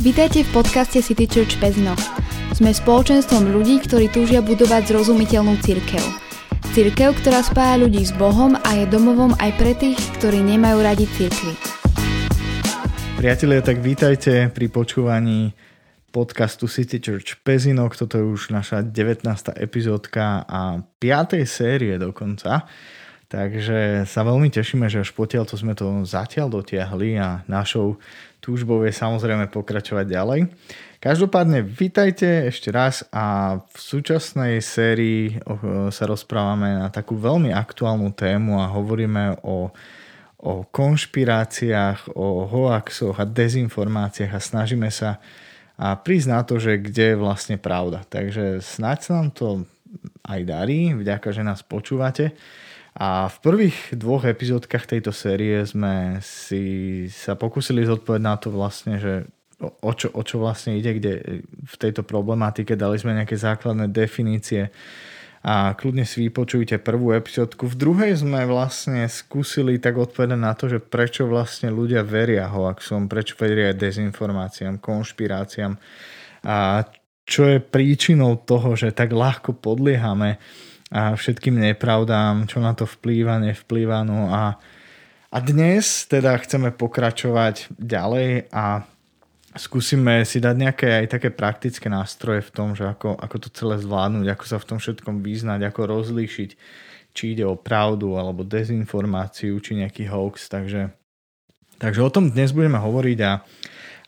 Vítajte v podcaste City Church Pezno. Sme spoločenstvom ľudí, ktorí túžia budovať zrozumiteľnú církev. Církev, ktorá spája ľudí s Bohom a je domovom aj pre tých, ktorí nemajú radi církvy. Priatelia, tak vítajte pri počúvaní podcastu City Church Pezinok. Toto je už naša 19. epizódka a 5. série dokonca. Takže sa veľmi tešíme, že až potiaľ to sme to zatiaľ dotiahli a našou túžbou je samozrejme pokračovať ďalej. Každopádne vítajte ešte raz a v súčasnej sérii sa rozprávame na takú veľmi aktuálnu tému a hovoríme o, o konšpiráciách, o hoaxoch a dezinformáciách a snažíme sa a prísť na to, že kde je vlastne pravda. Takže snáď sa nám to aj darí, vďaka, že nás počúvate. A v prvých dvoch epizódkach tejto série sme si sa pokúsili zodpovedať na to vlastne, že o čo, o čo vlastne ide, kde v tejto problematike dali sme nejaké základné definície a kľudne si vypočujte prvú epizódku. V druhej sme vlastne skúsili tak odpovedať na to, že prečo vlastne ľudia veria hoaxom, prečo veria dezinformáciám, konšpiráciám a čo je príčinou toho, že tak ľahko podliehame a všetkým nepravdám, čo na to vplýva, nevplýva. No a, a dnes teda chceme pokračovať ďalej a skúsime si dať nejaké aj také praktické nástroje v tom, že ako, ako to celé zvládnuť, ako sa v tom všetkom vyznať, ako rozlíšiť, či ide o pravdu alebo dezinformáciu, či nejaký hoax. Takže, takže o tom dnes budeme hovoriť a,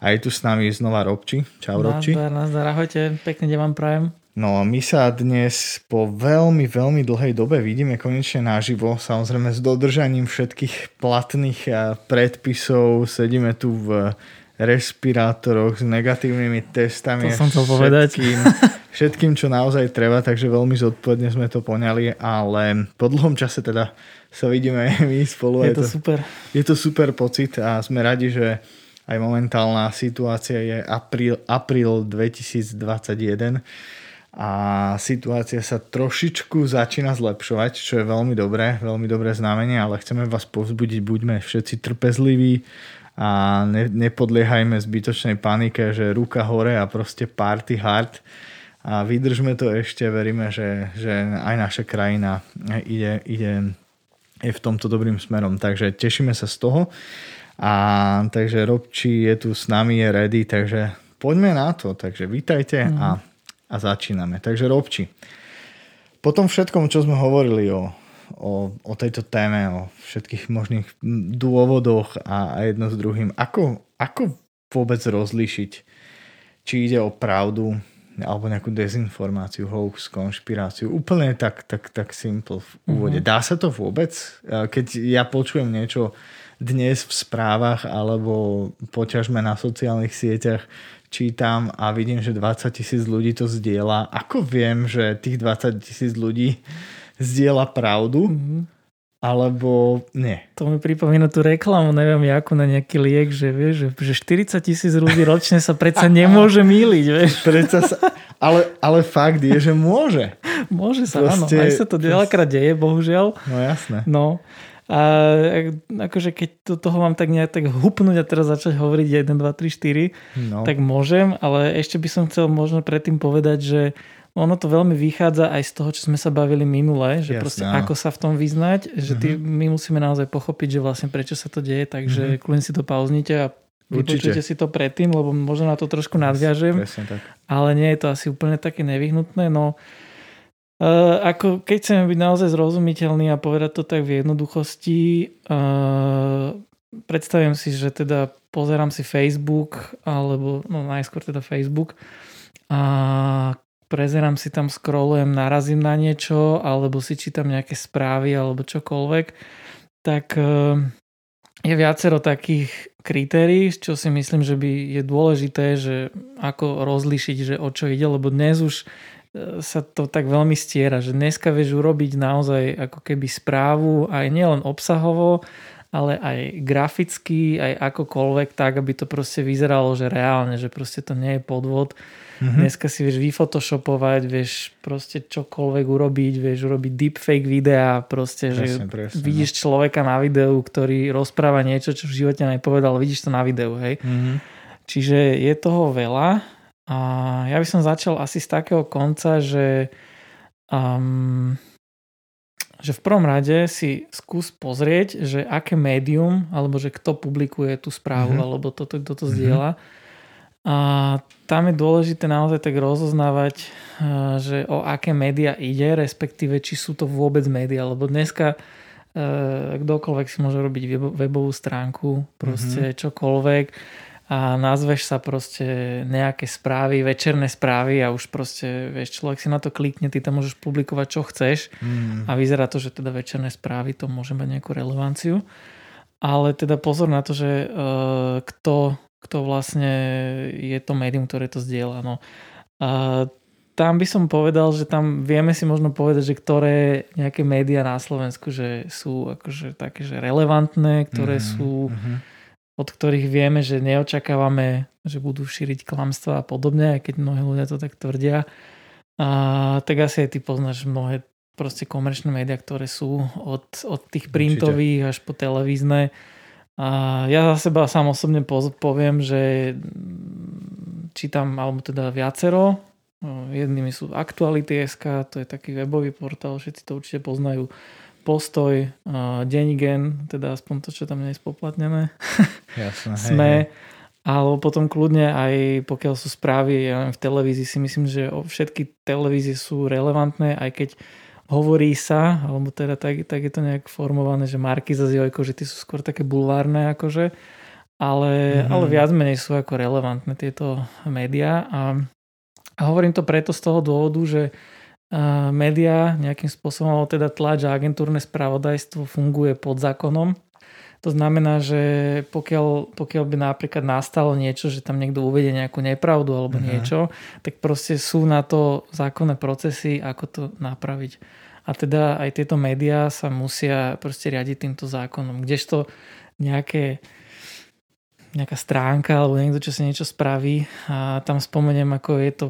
a je tu s nami znova Robči. Čau Robči. Nazdar, nazdar, ahojte, pekne deň vám prajem. No my sa dnes po veľmi, veľmi dlhej dobe vidíme konečne naživo, samozrejme s dodržaním všetkých platných eh, predpisov, sedíme tu v respirátoroch s negatívnymi testami. To som chcel povedať. Všetkým, čo naozaj treba, takže veľmi zodpovedne sme to poňali, ale po dlhom čase teda sa vidíme my spolu. Je, je to, to super. Je to super pocit a sme radi, že aj momentálna situácia je apríl, apríl 2021 a situácia sa trošičku začína zlepšovať, čo je veľmi dobré, veľmi dobré znamenie, ale chceme vás povzbudiť, buďme všetci trpezliví a ne, nepodliehajme zbytočnej panike, že ruka hore a proste party hard. A vydržme to ešte, veríme, že, že aj naša krajina ide, ide je v tomto dobrým smerom, takže tešíme sa z toho. A takže Robči je tu s nami, je ready, takže poďme na to, takže vítajte mm. a a začíname. Takže Robči, po tom všetkom, čo sme hovorili o, o, o tejto téme, o všetkých možných dôvodoch a, a jedno s druhým, ako, ako vôbec rozlíšiť, či ide o pravdu alebo nejakú dezinformáciu, hoax, konšpiráciu. Úplne tak, tak, tak simple v úvode. Mm-hmm. Dá sa to vôbec? Keď ja počujem niečo dnes v správach alebo poťažme na sociálnych sieťach, čítam a vidím, že 20 tisíc ľudí to zdieľa. Ako viem, že tých 20 tisíc ľudí zdieľa pravdu? Mm-hmm. Alebo nie. To mi pripomína tú reklamu, neviem, jakú na nejaký liek, že, vieš, že, že 40 tisíc ľudí ročne sa predsa nemôže míliť. Vieš. Predsa sa, ale, ale fakt je, že môže. Môže sa, Proste, áno. Aj sa to veľakrát deje, bohužiaľ. No jasné. No. A akože keď to, toho mám tak nejak tak hupnúť a teraz začať hovoriť 1, 2, 3, 4, no. tak môžem, ale ešte by som chcel možno predtým povedať, že ono to veľmi vychádza aj z toho, čo sme sa bavili minule, že Jasne, proste áno. ako sa v tom vyznať, že tý, mhm. my musíme naozaj pochopiť, že vlastne prečo sa to deje, takže mm-hmm. kľudne si to pauznite a vypočujte si to predtým, lebo možno na to trošku nadviažem, tak. ale nie je to asi úplne také nevyhnutné, no Uh, ako keď chceme byť naozaj zrozumiteľný a povedať to tak v jednoduchosti, uh, predstavím si, že teda pozerám si Facebook, alebo no najskôr teda Facebook a prezerám si tam, scrollujem, narazím na niečo, alebo si čítam nejaké správy, alebo čokoľvek, tak uh, je viacero takých kritérií, čo si myslím, že by je dôležité, že ako rozlišiť, že o čo ide, lebo dnes už sa to tak veľmi stiera, že dneska vieš urobiť naozaj ako keby správu aj nielen obsahovo, ale aj graficky, aj akokoľvek tak, aby to proste vyzeralo, že reálne, že proste to nie je podvod. Mm-hmm. Dneska si vieš vyfotoshopovať, vieš proste čokoľvek urobiť, vieš urobiť deepfake videá, proste, presne, že presne, vidíš no. človeka na videu, ktorý rozpráva niečo, čo v živote nepovedal, vidíš to na videu, hej. Mm-hmm Čiže je toho veľa a ja by som začal asi z takého konca, že um, že v prvom rade si skús pozrieť, že aké médium, alebo že kto publikuje tú správu, mm-hmm. alebo toto, kto to mhm. zdieľa. Mm-hmm. A tam je dôležité naozaj tak rozoznávať, eh, že o aké médiá ide, respektíve či sú to vôbec médiá, lebo dneska eh, kdokoľvek si môže robiť webovú stránku, proste mm-hmm. čokoľvek a nazveš sa proste nejaké správy, večerné správy a už proste, vieš, človek si na to klikne, ty tam môžeš publikovať čo chceš mm. a vyzerá to, že teda večerné správy to môže mať nejakú relevanciu. Ale teda pozor na to, že uh, kto, kto vlastne je to médium, ktoré to zdieľa. No. Uh, tam by som povedal, že tam vieme si možno povedať, že ktoré nejaké médiá na Slovensku že sú akože také, že relevantné, ktoré mm-hmm. sú mm-hmm od ktorých vieme, že neočakávame, že budú šíriť klamstva a podobne, aj keď mnohí ľudia to tak tvrdia. A, tak asi aj ty poznáš mnohé proste komerčné médiá, ktoré sú od, od tých printových Určite. až po televízne. A ja za seba sám osobne poviem, že čítam, alebo teda viacero. Jednými sú Aktuality.sk, to je taký webový portál, všetci to určite poznajú postoj, uh, Denigen, teda aspoň to, čo tam nie je spoplatnené. Jasné, Sme, hej, hej. alebo potom kľudne aj pokiaľ sú správy ja neviem, v televízii, si myslím, že všetky televízie sú relevantné, aj keď hovorí sa, alebo teda tak, tak je to nejak formované, že Marky za Jojko, že tie sú skôr také bulvárne akože, ale, mm-hmm. ale viac menej sú ako relevantné tieto médiá a, a hovorím to preto z toho dôvodu, že média nejakým spôsobom, alebo teda tlač a agentúrne spravodajstvo funguje pod zákonom. To znamená, že pokiaľ, pokiaľ by napríklad nastalo niečo, že tam niekto uvedie nejakú nepravdu alebo uh-huh. niečo, tak proste sú na to zákonné procesy, ako to napraviť. A teda aj tieto médiá sa musia proste riadiť týmto zákonom. Kdežto nejaké nejaká stránka alebo niekto, čo si niečo spraví a tam spomeniem, ako je to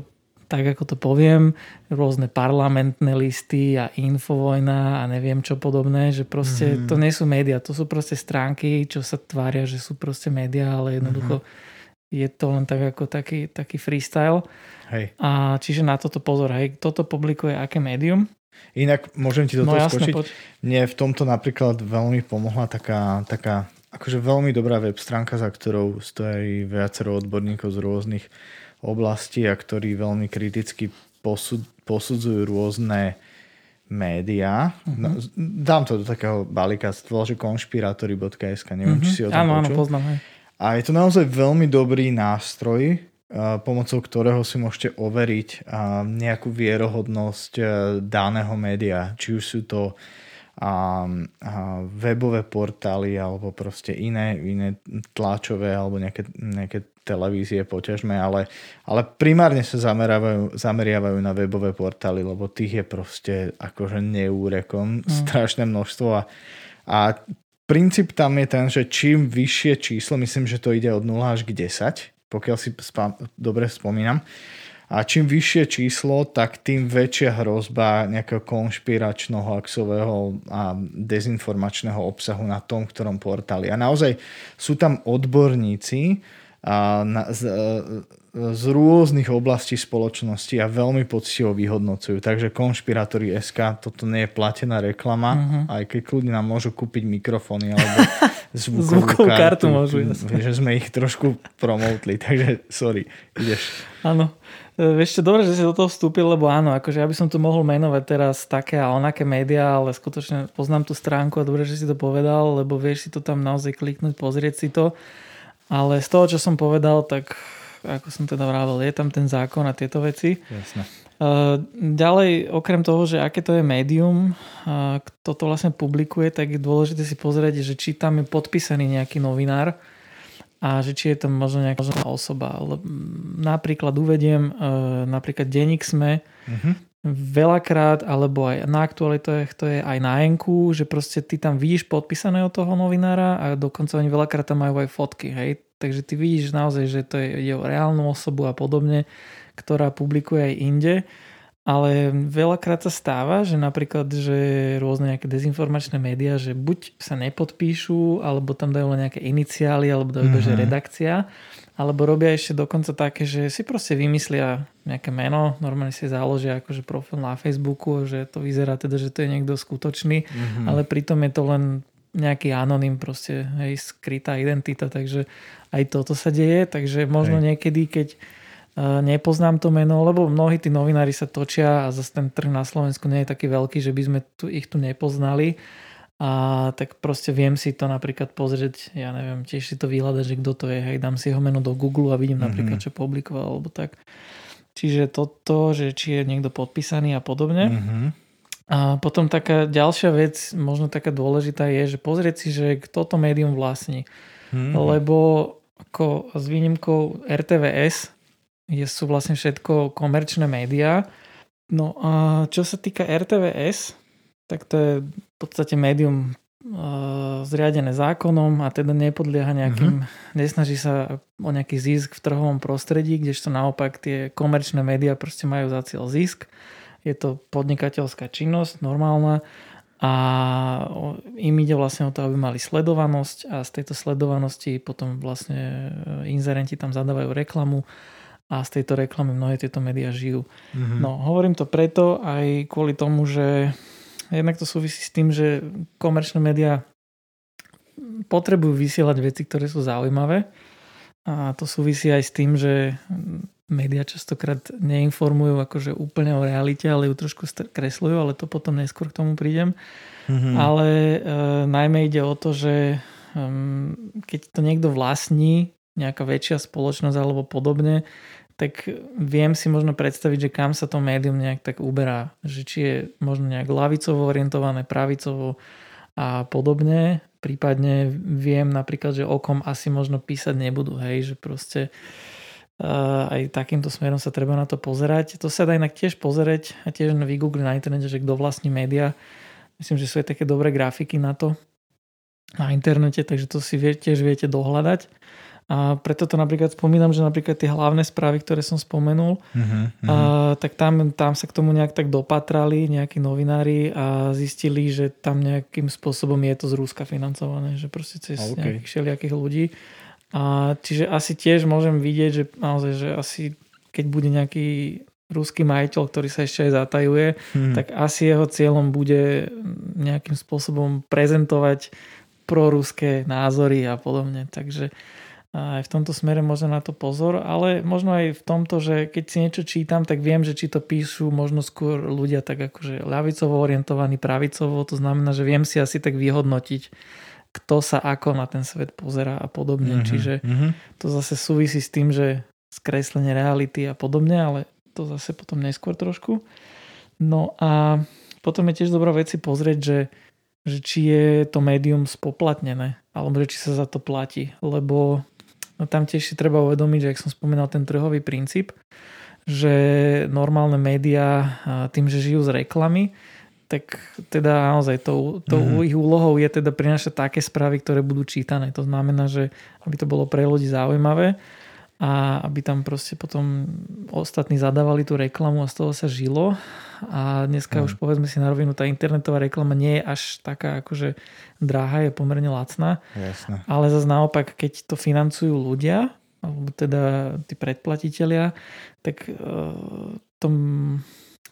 tak ako to poviem, rôzne parlamentné listy a infovojna a neviem čo podobné, že proste mm-hmm. to nie sú médiá, to sú proste stránky, čo sa tvária, že sú proste médiá, ale jednoducho mm-hmm. je to len tak ako taký, taký freestyle. Hej. A čiže na toto pozor, hej, toto publikuje aké médium. Inak môžem ti do no toho no, skočiť. Poď. Mne v tomto napríklad veľmi pomohla taká, taká akože veľmi dobrá web stránka, za ktorou stojí viacero odborníkov z rôznych oblasti a ktorí veľmi kriticky posud, posudzujú rôzne médiá. Uh-huh. No, dám to do takého balíka, to že konšpirátory.sk, neviem, uh-huh. či si o tom áno. Áno, poznám. Hej. A je to naozaj veľmi dobrý nástroj, pomocou ktorého si môžete overiť nejakú vierohodnosť daného média. Či už sú to a, a webové portály alebo proste iné, iné tlačové alebo nejaké, nejaké televízie poťažme, ale, ale primárne sa zameriavajú, zameriavajú na webové portály, lebo tých je proste akože neúrekom mm. strašné množstvo a, a princíp tam je ten, že čím vyššie číslo, myslím, že to ide od 0 až k 10, pokiaľ si spam, dobre spomínam, a čím vyššie číslo, tak tým väčšia hrozba nejakého konšpiračného, hoaxového a dezinformačného obsahu na tom, ktorom portáli. A naozaj sú tam odborníci a na, z, z rôznych oblastí spoločnosti a veľmi poctivo vyhodnocujú. Takže konšpirátori SK, toto nie je platená reklama, uh-huh. aj keď kľudne nám môžu kúpiť mikrofóny alebo zvukovú, kartu. kartu môžu, jasne. Že sme ich trošku promotli, takže sorry, ideš. Áno. E, vieš čo, dobre, že si do toho vstúpil, lebo áno, akože ja by som tu mohol menovať teraz také a onaké médiá, ale skutočne poznám tú stránku a dobre, že si to povedal, lebo vieš si to tam naozaj kliknúť, pozrieť si to. Ale z toho, čo som povedal, tak ako som teda vravel, je tam ten zákon a tieto veci. Jasne. E, ďalej, okrem toho, že aké to je médium, kto to vlastne publikuje, tak je dôležité si pozrieť, že či tam je podpísaný nejaký novinár, a že či je to možno nejaká osoba. Napríklad uvediem, e, napríklad denník sme uh-huh. veľakrát, alebo aj na aktualitách to je aj na enku, že proste ty tam vidíš podpísaného toho novinára a dokonca oni veľakrát tam majú aj fotky, hej. Takže ty vidíš naozaj, že to je, je o reálnu osobu a podobne, ktorá publikuje aj inde. Ale veľakrát sa stáva, že napríklad, že rôzne nejaké dezinformačné médiá, že buď sa nepodpíšu, alebo tam dajú len nejaké iniciály, alebo dajú mm-hmm. že redakcia, alebo robia ešte dokonca také, že si proste vymyslia nejaké meno, normálne si založia akože profil na Facebooku, že to vyzerá teda, že to je niekto skutočný, mm-hmm. ale pritom je to len nejaký anonym, proste hej, skrytá identita, takže aj toto sa deje, takže možno hej. niekedy, keď nepoznám to meno, lebo mnohí tí novinári sa točia a zase ten trh na Slovensku nie je taký veľký, že by sme tu, ich tu nepoznali. A tak proste viem si to napríklad pozrieť, ja neviem, tiež si to vyhľadať, že kto to je, hej, dám si jeho meno do Google a vidím mm-hmm. napríklad, čo publikoval, alebo tak. Čiže toto, že či je niekto podpísaný a podobne. Mm-hmm. A potom taká ďalšia vec, možno taká dôležitá je, že pozrieť si, že kto to médium vlastní. Mm-hmm. Lebo ako s výnimkou RTVS, je, sú vlastne všetko komerčné médiá. No a čo sa týka RTVS, tak to je v podstate médium uh, zriadené zákonom a teda nepodlieha nejakým, uh-huh. nesnaží sa o nejaký zisk v trhovom prostredí, kdežto naopak tie komerčné médiá proste majú za cieľ zisk. Je to podnikateľská činnosť, normálna a im ide vlastne o to, aby mali sledovanosť a z tejto sledovanosti potom vlastne e, inzerenti tam zadávajú reklamu a z tejto reklamy mnohé tieto médiá žijú. Mm-hmm. No, hovorím to preto aj kvôli tomu, že jednak to súvisí s tým, že komerčné médiá potrebujú vysielať veci, ktoré sú zaujímavé a to súvisí aj s tým, že médiá častokrát neinformujú akože úplne o realite, ale ju trošku kresľujú, ale to potom neskôr k tomu prídem. Mm-hmm. Ale e, najmä ide o to, že um, keď to niekto vlastní, nejaká väčšia spoločnosť alebo podobne, tak viem si možno predstaviť, že kam sa to médium nejak tak uberá. Že či je možno nejak lavicovo orientované, pravicovo a podobne. Prípadne viem napríklad, že okom asi možno písať nebudú, hej, že proste uh, aj takýmto smerom sa treba na to pozerať. To sa dá inak tiež pozerať a tiež na vygoogle na internete, že kto vlastní média. Myslím, že sú aj také dobré grafiky na to na internete, takže to si tiež viete dohľadať. A preto to napríklad spomínam, že napríklad tie hlavné správy, ktoré som spomenul, uh-huh, uh-huh. A, tak tam, tam sa k tomu nejak tak dopatrali nejakí novinári a zistili, že tam nejakým spôsobom je to z Rúska financované, že proste cez okay. nejakých všelijakých ľudí. A čiže asi tiež môžem vidieť, že naozaj, že asi keď bude nejaký ruský majiteľ, ktorý sa ešte aj zatajuje, hmm. tak asi jeho cieľom bude nejakým spôsobom prezentovať proruské názory a podobne. Takže aj v tomto smere možno na to pozor, ale možno aj v tomto, že keď si niečo čítam, tak viem, že či to píšu možno skôr ľudia tak akože ľavicovo orientovaní, pravicovo, to znamená, že viem si asi tak vyhodnotiť, kto sa ako na ten svet pozera a podobne. Mm-hmm. Čiže mm-hmm. to zase súvisí s tým, že skreslenie reality a podobne, ale to zase potom neskôr trošku. No a potom je tiež dobrá vec si pozrieť, že, že či je to médium spoplatnené, alebo že či sa za to platí, lebo No tam tiež si treba uvedomiť, že ak som spomínal ten trhový princíp, že normálne médiá tým, že žijú z reklamy, tak teda naozaj to, to mm-hmm. ich úlohou je teda prinašať také správy, ktoré budú čítané. To znamená, že aby to bolo pre ľudí zaujímavé a aby tam proste potom ostatní zadávali tú reklamu a z toho sa žilo. A dneska mm. už povedzme si na rovinu, tá internetová reklama nie je až taká akože drahá, je pomerne lacná. Jasne. Ale zase naopak, keď to financujú ľudia, alebo teda tí predplatitelia, tak uh, to,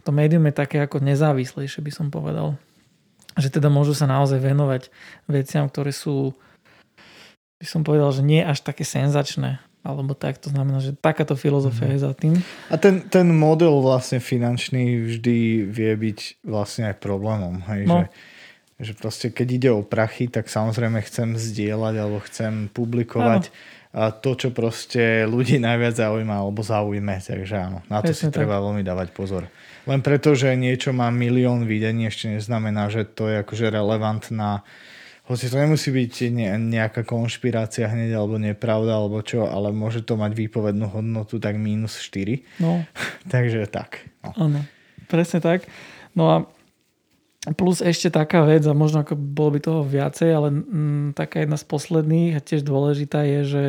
to médium je také ako nezávislejšie, by som povedal. Že teda môžu sa naozaj venovať veciam, ktoré sú by som povedal, že nie až také senzačné alebo tak, to znamená, že takáto filozofia mm-hmm. je za tým. A ten, ten model vlastne finančný vždy vie byť vlastne aj problémom, hej, no. že, že proste keď ide o prachy, tak samozrejme chcem zdieľať alebo chcem publikovať a to, čo proste ľudí najviac zaujíma alebo zaujíme, takže áno, na to Presne si tak. treba veľmi dávať pozor. Len preto, že niečo má milión videní, ešte neznamená, že to je akože relevantná hoci to nemusí byť ne, nejaká konšpirácia hneď alebo nepravda alebo čo, ale môže to mať výpovednú hodnotu tak minus 4. No. Takže tak. No. Áno, presne tak. No a plus ešte taká vec, a možno ako bolo by toho viacej, ale m, taká jedna z posledných a tiež dôležitá je, že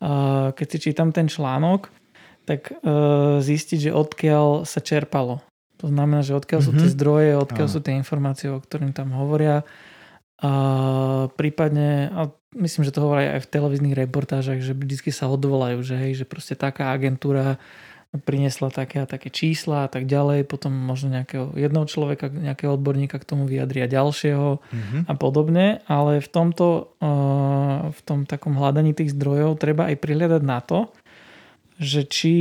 uh, keď si čítam ten článok, tak uh, zistiť, že odkiaľ sa čerpalo To znamená, že odkiaľ mm-hmm. sú tie mhm. zdroje, odkiaľ Áno. sú tie informácie, o ktorým tam hovoria. A prípadne, a myslím, že to hovoria aj v televíznych reportážach, že vždy sa odvolajú, že hej, že proste taká agentúra priniesla také a také čísla a tak ďalej, potom možno nejakého jedného človeka, nejakého odborníka k tomu vyjadria ďalšieho mm-hmm. a podobne, ale v tomto, v tom takom hľadaní tých zdrojov treba aj prihľadať na to, že či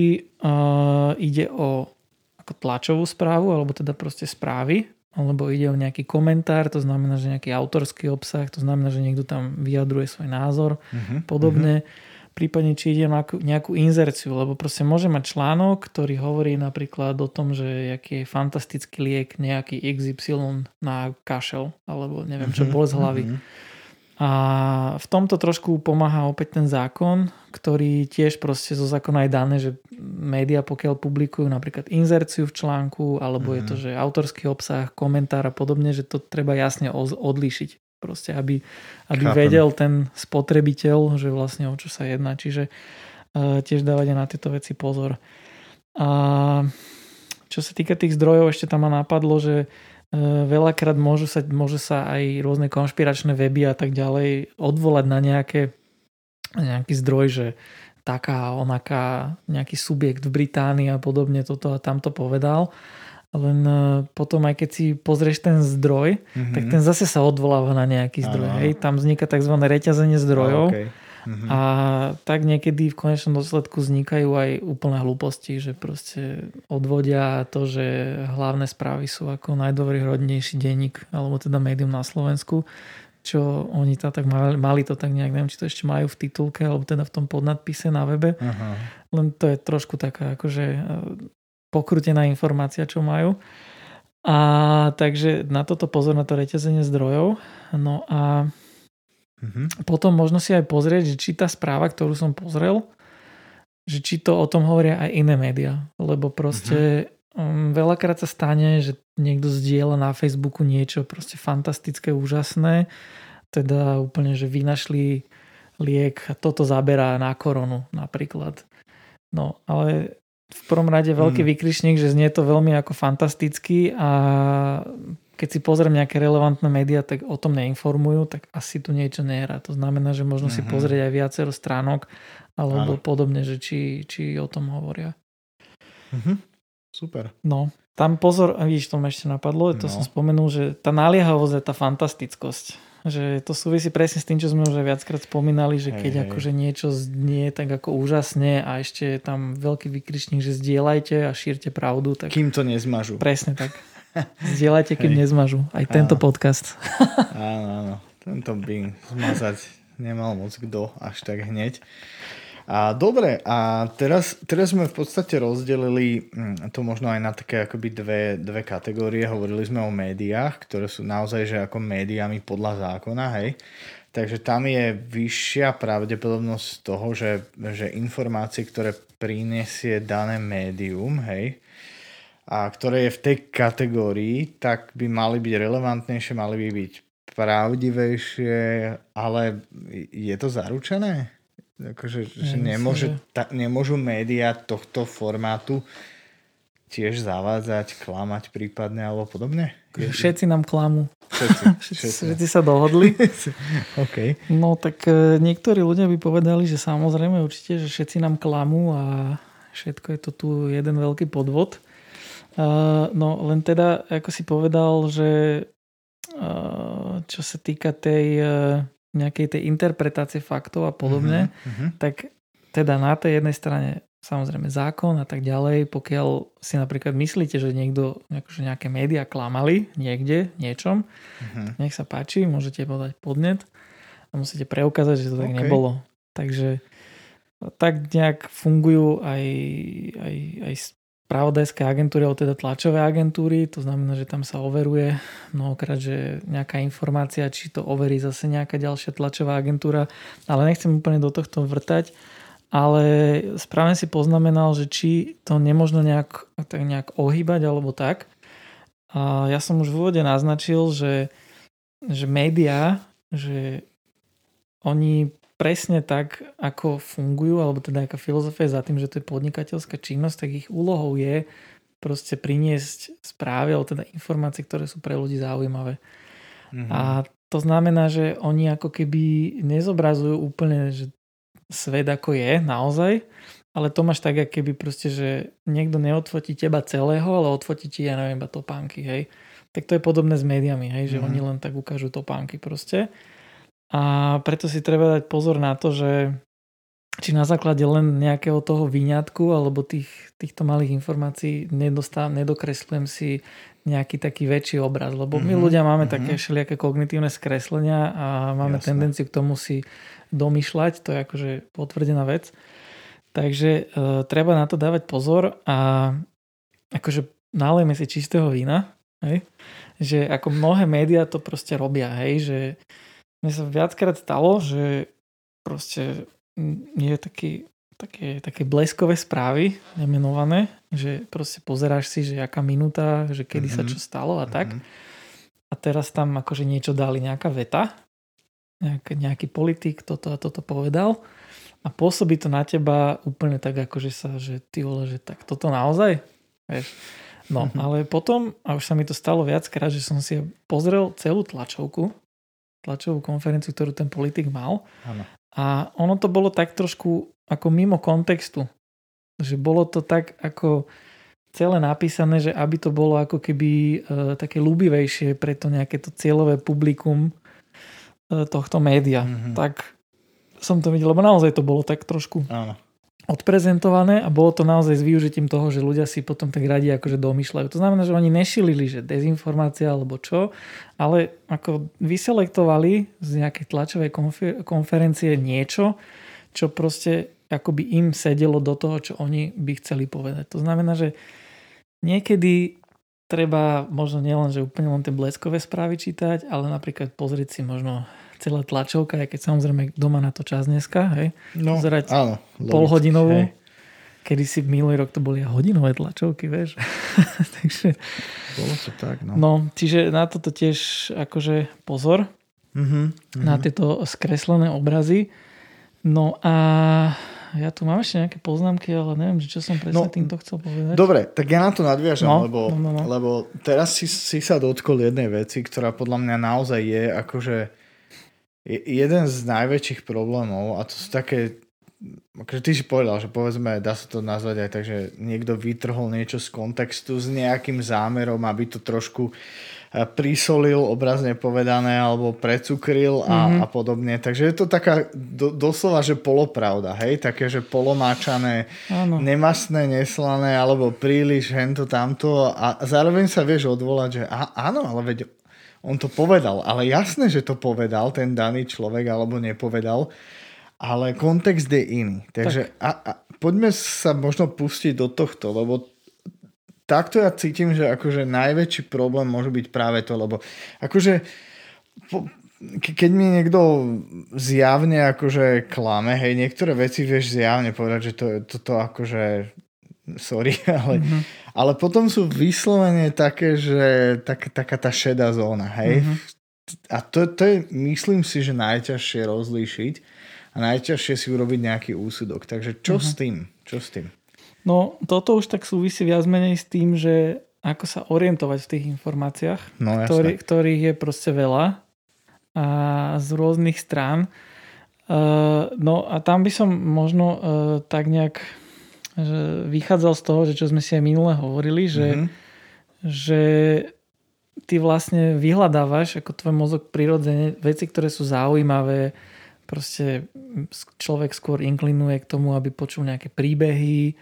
ide o ako tlačovú správu, alebo teda proste správy, alebo ide o nejaký komentár, to znamená, že nejaký autorský obsah, to znamená, že niekto tam vyjadruje svoj názor, mm-hmm. podobne. Mm-hmm prípadne či ide nejakú, nejakú inzerciu, lebo proste môže mať článok, ktorý hovorí napríklad o tom, že aký je fantastický liek nejaký XY na kašel, alebo neviem čo, mhm, bolesť hlavy. Mm-hmm. A v tomto trošku pomáha opäť ten zákon, ktorý tiež proste zo zákona je dané, že médiá pokiaľ publikujú napríklad inzerciu v článku, alebo mm-hmm. je to, mhm. že autorský obsah, komentár a podobne, že to treba jasne odlíšiť. Proste, aby, aby vedel ten spotrebiteľ, že vlastne o čo sa jedná. Čiže uh, tiež dávať na tieto veci pozor. A čo sa týka tých zdrojov, ešte tam ma napadlo, že veľakrát môžu sa, môže sa aj rôzne konšpiračné weby a tak ďalej odvolať na nejaké, nejaký zdroj, že taká, onaká, nejaký subjekt v Británii a podobne toto a tamto povedal. Len e, potom aj keď si pozrieš ten zdroj, mm-hmm. tak ten zase sa odvoláva na nejaký zdroj. Hej? Tam vzniká tzv. reťazenie zdrojov. okay. Mm-hmm. A tak niekedy v konečnom dôsledku vznikajú aj úplné hlúposti, že proste odvodia to, že hlavné správy sú ako najdôveryhodnejší denník, alebo teda médium na Slovensku, čo oni to tak mali, mali to tak nejak, neviem, či to ešte majú v titulke, alebo teda v tom podnadpise na webe. Aha. Len to je trošku taká akože pokrútená informácia, čo majú. A takže na toto pozor na to reťazenie zdrojov. No a mm-hmm. potom možno si aj pozrieť, že či tá správa, ktorú som pozrel, že či to o tom hovoria aj iné médiá. Lebo proste mm-hmm. veľakrát sa stane, že niekto zdieľa na Facebooku niečo proste fantastické, úžasné. Teda úplne, že vynašli liek a toto zaberá na koronu napríklad. No, ale v prvom rade veľký mm. výkričník, že znie to veľmi ako fantasticky a keď si pozriem nejaké relevantné médiá, tak o tom neinformujú, tak asi tu niečo nehrá. To znamená, že možno mm-hmm. si mhm. pozrieť aj viacero stránok alebo Áno. podobne, že či, či o tom hovoria. Mm-hmm. Super. No, tam pozor, vidíš, to ma ešte napadlo, to no. som spomenul, že tá naliehavosť je tá fantastickosť že to súvisí presne s tým, čo sme už aj viackrát spomínali, že keď hej, akože niečo znie tak ako úžasne a ešte je tam veľký vykričník, že zdieľajte a šírte pravdu. Tak... Kým to nezmažu. Presne tak. Zdieľajte, kým nezmažu. Aj tento áno. podcast. áno, áno. Tento by zmazať nemal moc kto až tak hneď. A dobre, a teraz, teraz sme v podstate rozdelili hm, to možno aj na také akoby dve, dve kategórie. Hovorili sme o médiách, ktoré sú naozaj že ako médiami podľa zákona, hej. Takže tam je vyššia pravdepodobnosť toho, že, že informácie, ktoré prinesie dané médium, hej, a ktoré je v tej kategórii, tak by mali byť relevantnejšie, mali by byť pravdivejšie, ale je to zaručené? Akože, že nemôže, ta, nemôžu médiá tohto formátu tiež zavádzať, klamať prípadne alebo podobne? Všetci nám klamú. Všetci, všetci. všetci sa dohodli. okay. No tak e, niektorí ľudia by povedali, že samozrejme určite, že všetci nám klamú a všetko je to tu jeden veľký podvod. Uh, no len teda, ako si povedal, že uh, čo sa týka tej uh, nejakej tej interpretácie faktov a podobne, uh-huh, tak teda na tej jednej strane samozrejme zákon a tak ďalej, pokiaľ si napríklad myslíte, že niekto, akože nejaké médiá klamali niekde, niečom, uh-huh. nech sa páči, môžete podať podnet a musíte preukázať, že to tak okay. nebolo. Takže tak nejak fungujú aj, aj, aj spravodajské agentúry, alebo teda tlačové agentúry, to znamená, že tam sa overuje mnohokrát, že nejaká informácia, či to overí zase nejaká ďalšia tlačová agentúra, ale nechcem úplne do tohto vrtať, ale správne si poznamenal, že či to nemožno nejak, tak nejak ohýbať alebo tak. A ja som už v úvode naznačil, že, že médiá, že oni presne tak, ako fungujú, alebo teda aká filozofia za tým, že to je podnikateľská činnosť, tak ich úlohou je proste priniesť správy, alebo teda informácie, ktoré sú pre ľudí zaujímavé. Mm-hmm. A to znamená, že oni ako keby nezobrazujú úplne že svet ako je naozaj, ale to máš tak, keby proste, že niekto neodfotí teba celého, ale odfotí ti, ja neviem, iba topánky, hej. Tak to je podobné s médiami, hej, že mm-hmm. oni len tak ukážu topánky proste. A preto si treba dať pozor na to, že či na základe len nejakého toho výňatku alebo tých, týchto malých informácií nedostá, nedokreslujem si nejaký taký väčší obraz, lebo my mm-hmm. ľudia máme mm-hmm. také všelijaké kognitívne skreslenia a máme Jasne. tendenciu k tomu si domýšľať, to je akože potvrdená vec. Takže e, treba na to dávať pozor a akože nalejme si čistého vína, hej? že ako mnohé médiá to proste robia, hej? že mne sa viackrát stalo, že proste je taký, také, také bleskové správy nemenované, že proste pozeráš si, že aká minúta, že kedy mm-hmm. sa mhm. čo stalo a tak. Mm-hmm. A teraz tam akože niečo dali, nejaká veta, nejaký, nejaký politik toto a toto povedal a pôsobí to na teba úplne tak, akože sa, že ty vole, že tak toto naozaj, vieš. No, mm-hmm. ale potom, a už sa mi to stalo viackrát, že som si pozrel celú tlačovku, tlačovú konferenciu, ktorú ten politik mal. Ano. A ono to bolo tak trošku ako mimo kontextu. Že bolo to tak ako celé napísané, že aby to bolo ako keby e, také ľúbivejšie pre to nejaké to cieľové publikum e, tohto média. Mm-hmm. Tak som to videl, lebo naozaj to bolo tak trošku Áno odprezentované a bolo to naozaj s využitím toho, že ľudia si potom tak radi akože domýšľajú. To znamená, že oni nešilili, že dezinformácia alebo čo, ale ako vyselektovali z nejakej tlačovej konfer- konferencie niečo, čo proste akoby im sedelo do toho, čo oni by chceli povedať. To znamená, že niekedy treba možno nielen, že úplne len tie bleskové správy čítať, ale napríklad pozrieť si možno celá tlačovka, aj keď samozrejme doma na to čas dneska, hej? No, Pozerať áno, polhodinovú. Hej. Kedy si minulý rok to boli hodinové tlačovky, vieš. Takže... Bolo to tak, no. No, čiže na toto tiež akože pozor. Mm-hmm, mm-hmm. Na tieto skreslené obrazy. No a ja tu mám ešte nejaké poznámky, ale neviem, čo som presne no, týmto chcel povedať. Dobre, tak ja na to nadviažem, no, lebo, no, no, no. lebo teraz si, si sa dotkol jednej veci, ktorá podľa mňa naozaj je akože jeden z najväčších problémov, a to sú také, akože ty si povedal, že povedzme, dá sa to nazvať aj tak, že niekto vytrhol niečo z kontextu s nejakým zámerom, aby to trošku e, prisolil, obrazne povedané, alebo precukril a, mm-hmm. a podobne. Takže je to taká do, doslova, že polopravda, hej? Také, že polomáčané, Áno. nemasné, neslané, alebo príliš hento tamto a zároveň sa vieš odvolať, že á, áno, ale veď on to povedal, ale jasné, že to povedal ten daný človek alebo nepovedal, ale kontext je iný. Takže tak. a, a, poďme sa možno pustiť do tohto, lebo takto ja cítim, že akože najväčší problém môže byť práve to, lebo akože po, keď mi niekto zjavne akože klame, hej, niektoré veci vieš zjavne povedať, že to, toto akože sorry, ale, mm-hmm. ale potom sú vyslovene také, že tak, taká tá šedá zóna, hej. Mm-hmm. A to, to je, myslím si, že najťažšie rozlíšiť a najťažšie si urobiť nejaký úsudok. Takže čo mm-hmm. s tým? Čo s tým? No, toto už tak súvisí viac menej s tým, že ako sa orientovať v tých informáciách, no, ktorý, ktorých je proste veľa a z rôznych strán. Uh, no a tam by som možno uh, tak nejak že vychádzal z toho, že čo sme si aj minule hovorili, že, mm-hmm. že ty vlastne vyhľadávaš ako tvoj mozog prirodzene veci, ktoré sú zaujímavé. Proste človek skôr inklinuje k tomu, aby počul nejaké príbehy,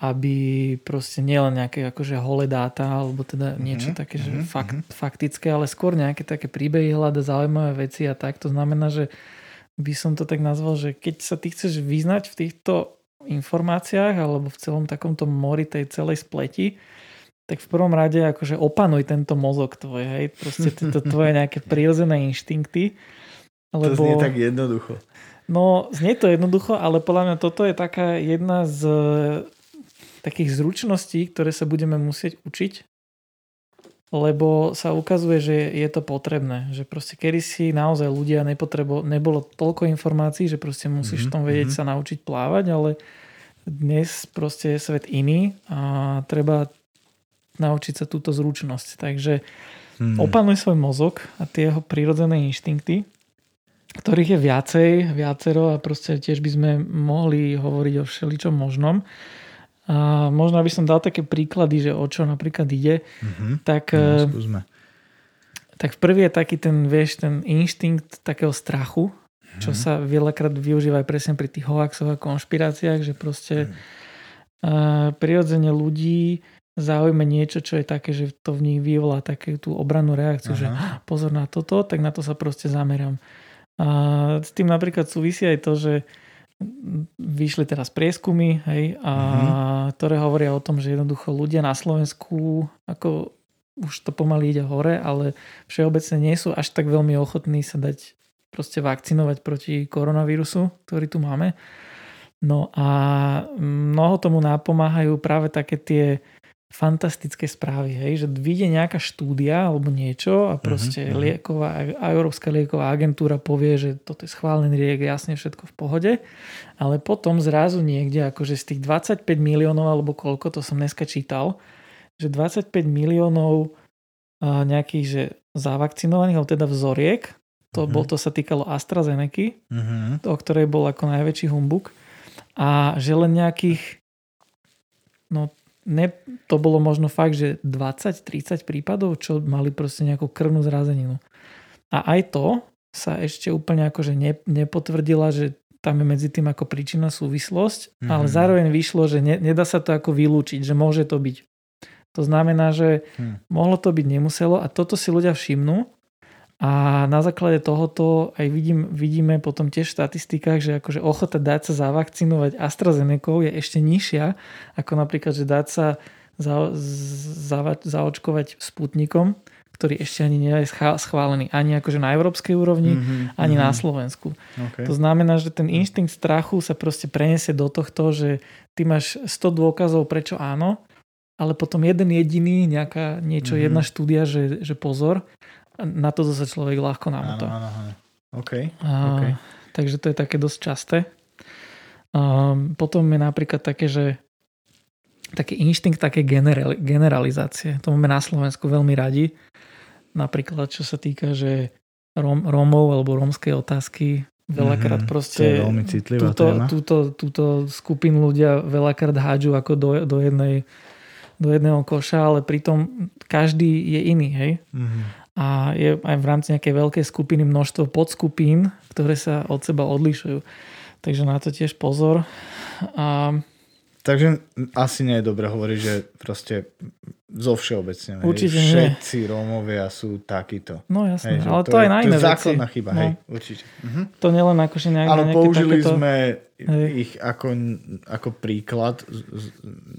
aby proste nielen nejaké akože holé dáta, alebo teda mm-hmm. niečo také, že mm-hmm. fakt, mhm. faktické, ale skôr nejaké také príbehy hľada zaujímavé veci a tak. To znamená, že by som to tak nazval, že keď sa ty chceš vyznať v týchto informáciách alebo v celom takomto mori tej celej spleti, tak v prvom rade akože opanuj tento mozog tvoj, hej, proste tieto tvoje nejaké prirodzené inštinkty. Lebo, to znie tak jednoducho. No, znie to jednoducho, ale podľa mňa toto je taká jedna z takých zručností, ktoré sa budeme musieť učiť, lebo sa ukazuje, že je to potrebné. Že proste kedy si naozaj ľudia nepotrebo, nebolo toľko informácií, že proste musíš mm-hmm. v tom vedieť mm-hmm. sa naučiť plávať, ale dnes proste je svet iný a treba naučiť sa túto zručnosť. Takže hmm. opanuj svoj mozog a tie jeho prírodzené inštinkty, ktorých je viacej, viacero a proste tiež by sme mohli hovoriť o všeličom možnom. A možno by som dal také príklady, že o čo napríklad ide. Mm-hmm. Tak, no, skúsme. tak prvý je taký ten, vieš, ten inštinkt takého strachu, mm-hmm. čo sa veľakrát využíva aj presne pri tých hoaxoch a konšpiráciách, že proste mm. uh, prirodzene ľudí zaujme niečo, čo je také, že to v nich vyvolá takú tú obrannú reakciu, Aha. že pozor na toto, tak na to sa proste zamerám. A s tým napríklad súvisí aj to, že vyšli teraz prieskumy, hej, a mm-hmm. ktoré hovoria o tom, že jednoducho ľudia na Slovensku ako už to pomaly ide hore, ale všeobecne nie sú až tak veľmi ochotní sa dať proste vakcinovať proti koronavírusu, ktorý tu máme. No a mnoho tomu napomáhajú práve také tie fantastické správy, hej, že vyjde nejaká štúdia alebo niečo a mhm, proste uh-huh, lieková, a Európska lieková agentúra povie, že toto je schválený liek, jasne všetko v pohode, ale potom zrazu niekde, akože z tých 25 miliónov alebo koľko, to som dneska čítal, že 25 miliónov nejakých, že zavakcinovaných, alebo teda vzoriek, to, uh-huh. bol, to sa týkalo AstraZeneca, uh-huh. o ktorej bol ako najväčší humbuk, a že len nejakých no ne, to bolo možno fakt, že 20-30 prípadov, čo mali proste nejakú krvnú zrazeninu. A aj to sa ešte úplne akože ne, nepotvrdila, že tam je medzi tým ako príčina súvislosť, mm-hmm. ale zároveň vyšlo, že ne, nedá sa to ako vylúčiť, že môže to byť. To znamená, že hmm. mohlo to byť, nemuselo a toto si ľudia všimnú a na základe tohoto aj vidím, vidíme potom tiež v štatistikách, že akože ochota dať sa zavakcinovať AstraZeneca je ešte nižšia, ako napríklad, že dať sa za, za, zaočkovať Sputnikom, ktorý ešte ani nie je schválený ani akože na európskej úrovni, mm-hmm, ani mm-hmm. na Slovensku. Okay. To znamená, že ten inštinkt strachu sa proste preniesie do tohto, že ty máš 100 dôkazov, prečo áno, ale potom jeden jediný, nejaká, niečo, mm-hmm. jedna štúdia, že, že pozor, na to zase človek ľahko namotá. Áno, áno, áno. Okay. A, okay. Takže to je také dosť časté. A, potom je napríklad také, že taký inštinkt také generali, generalizácie. To máme na Slovensku veľmi radi. Napríklad, čo sa týka, že Rom, Rómov alebo rómskej otázky veľakrát mm-hmm, proste to je veľmi citlivá túto, téma. Túto, túto skupinu ľudia veľakrát hádžu ako do, do jednej do jedného koša, ale pritom každý je iný, hej. Mm-hmm a je aj v rámci nejakej veľkej skupiny množstvo podskupín, ktoré sa od seba odlišujú. Takže na to tiež pozor. A... Takže asi nie je dobré hovoriť, že proste zo všeobecne. Určite hej, Všetci nie. Rómovia sú takíto. No jasné, hej, ale to, to aj na iné veci. To je základná chyba, no. hej, určite. Mhm. To nielen akože nejak, Ale použili takéto... sme hej. ich ako, ako príklad,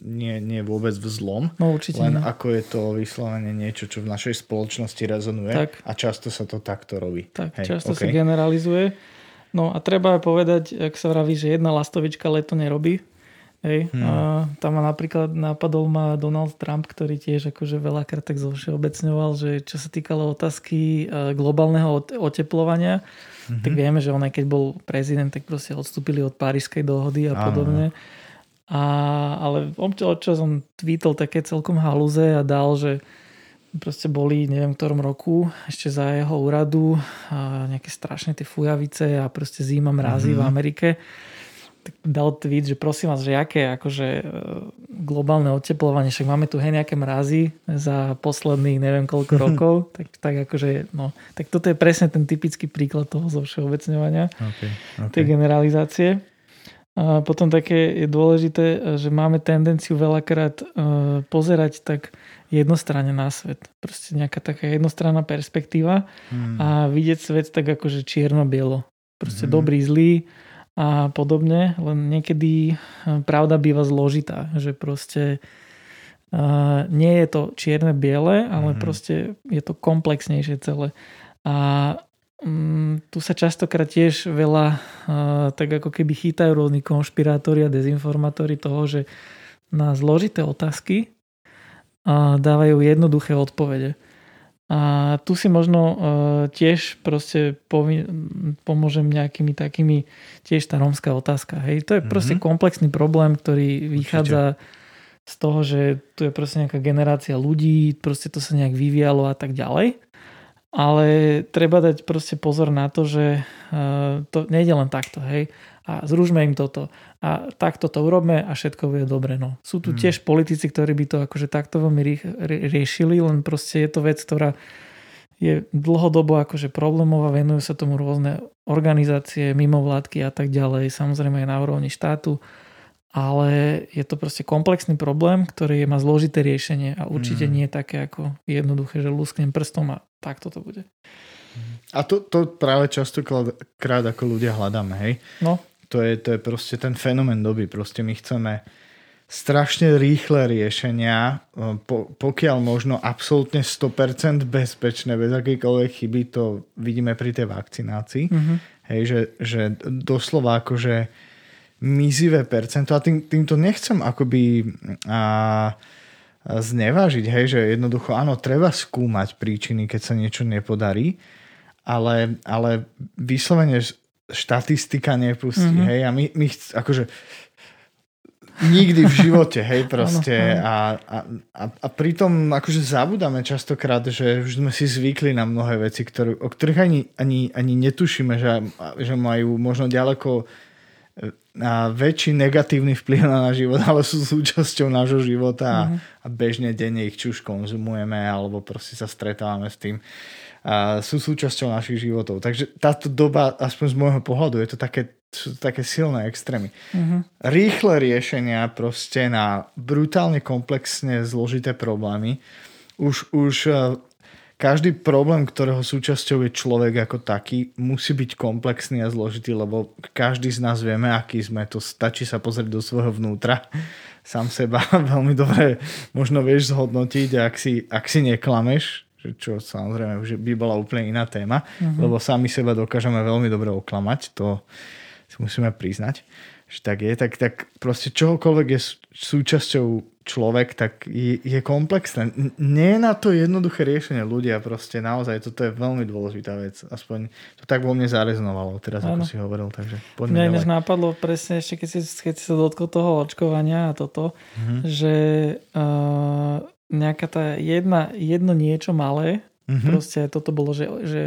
nie, nie vôbec v zlom, no, určite len nie. ako je to vyslovene niečo, čo v našej spoločnosti rezonuje tak. a často sa to takto robí. Tak, hej, často okay. sa generalizuje. No a treba aj povedať, ak sa vraví, že jedna lastovička leto nerobí, Hej. Hmm. A tam ma napríklad napadol ma Donald Trump, ktorý tiež akože veľakrát tak zovšeobecňoval, že čo sa týkalo otázky e, globálneho oteplovania, hmm. tak vieme, že on aj keď bol prezident, tak proste odstúpili od Parískej dohody a podobne. A, ale občas som tweetol také celkom halúze a dal, že proste boli, neviem v ktorom roku, ešte za jeho úradu a nejaké strašné tie fujavice a proste zima mrazí mm-hmm. v Amerike tak dal tweet, že prosím vás, že aké akože e, globálne oteplovanie, však máme tu hej nejaké mrazy za posledných neviem koľko rokov, tak, tak akože, no, tak toto je presne ten typický príklad toho zo všeobecňovania, okay, okay. tej generalizácie. A potom také je dôležité, že máme tendenciu veľakrát e, pozerať tak jednostranne na svet. Proste nejaká taká jednostranná perspektíva hmm. a vidieť svet tak akože čierno-bielo. Proste hmm. dobrý, zlý a podobne, len niekedy eh, pravda býva zložitá, že proste uh, nie je to čierne-biele, ale mm-hmm. proste je to komplexnejšie celé. A um, tu sa častokrát tiež veľa uh, tak ako keby chytajú rôzni konšpirátori a dezinformátori toho, že na zložité otázky uh, dávajú jednoduché odpovede. A tu si možno uh, tiež proste povi- pomôžem nejakými takými, tiež tá rómska otázka. Hej, to je mm-hmm. proste komplexný problém, ktorý vychádza Určite. z toho, že tu je proste nejaká generácia ľudí, proste to sa nejak vyvíjalo a tak ďalej. Ale treba dať proste pozor na to, že uh, to nejde len takto, hej. A zružme im toto. A takto to urobme a všetko bude dobre. No. Sú tu hmm. tiež politici, ktorí by to akože takto veľmi riešili, len proste je to vec, ktorá je dlhodobo akože problémová, venujú sa tomu rôzne organizácie, mimovládky a tak ďalej, samozrejme aj na úrovni štátu, ale je to proste komplexný problém, ktorý má zložité riešenie a určite mm. nie je také ako jednoduché, že lusknem prstom a tak toto bude. A to, to práve častokrát ako ľudia hľadáme, hej? No. To je, to je proste ten fenomén doby, proste my chceme strašne rýchle riešenia, po, pokiaľ možno absolútne 100% bezpečné, bez akýkoľvek chyby, to vidíme pri tej vakcinácii. Mm-hmm. Hej, že, že doslova akože mizivé percento a tým, týmto nechcem akoby a, a znevážiť, hej, že jednoducho áno, treba skúmať príčiny, keď sa niečo nepodarí, ale, ale vyslovene štatistika nepustí, mm-hmm. hej, a my, my akože Nikdy v živote, hej, proste. A, a, a, a pritom akože zabudáme častokrát, že už sme si zvykli na mnohé veci, ktoré, o ktorých ani, ani, ani netušíme, že, že majú možno ďaleko e, a väčší negatívny vplyv na náš život, ale sú súčasťou nášho života a, mm-hmm. a bežne denne ich či už konzumujeme alebo proste sa stretávame s tým. A sú súčasťou našich životov. Takže táto doba, aspoň z môjho pohľadu, je to také sú to také silné extrémy. Uh-huh. Rýchle riešenia proste na brutálne komplexne zložité problémy. Už, už e, každý problém, ktorého súčasťou je človek ako taký, musí byť komplexný a zložitý, lebo každý z nás vieme, aký sme. To stačí sa pozrieť do svojho vnútra. Sám seba veľmi dobre možno vieš zhodnotiť, ak si, ak si neklameš, čo samozrejme už by bola úplne iná téma, uh-huh. lebo sami seba dokážeme veľmi dobre oklamať. To, si musíme priznať, že tak je, tak, tak proste čohokoľvek je súčasťou človek, tak je, je komplexné. Nie je na to jednoduché riešenie ľudia, proste naozaj toto je veľmi dôležitá vec. Aspoň to tak vo mne zareznovalo teraz, ano. ako si hovoril. Takže poďme Mňa nápadlo presne ešte, keď si, keď si sa dotkol toho očkovania a toto, mm-hmm. že uh, nejaká tá jedna, jedno niečo malé Mm-hmm. Proste toto bolo, že, že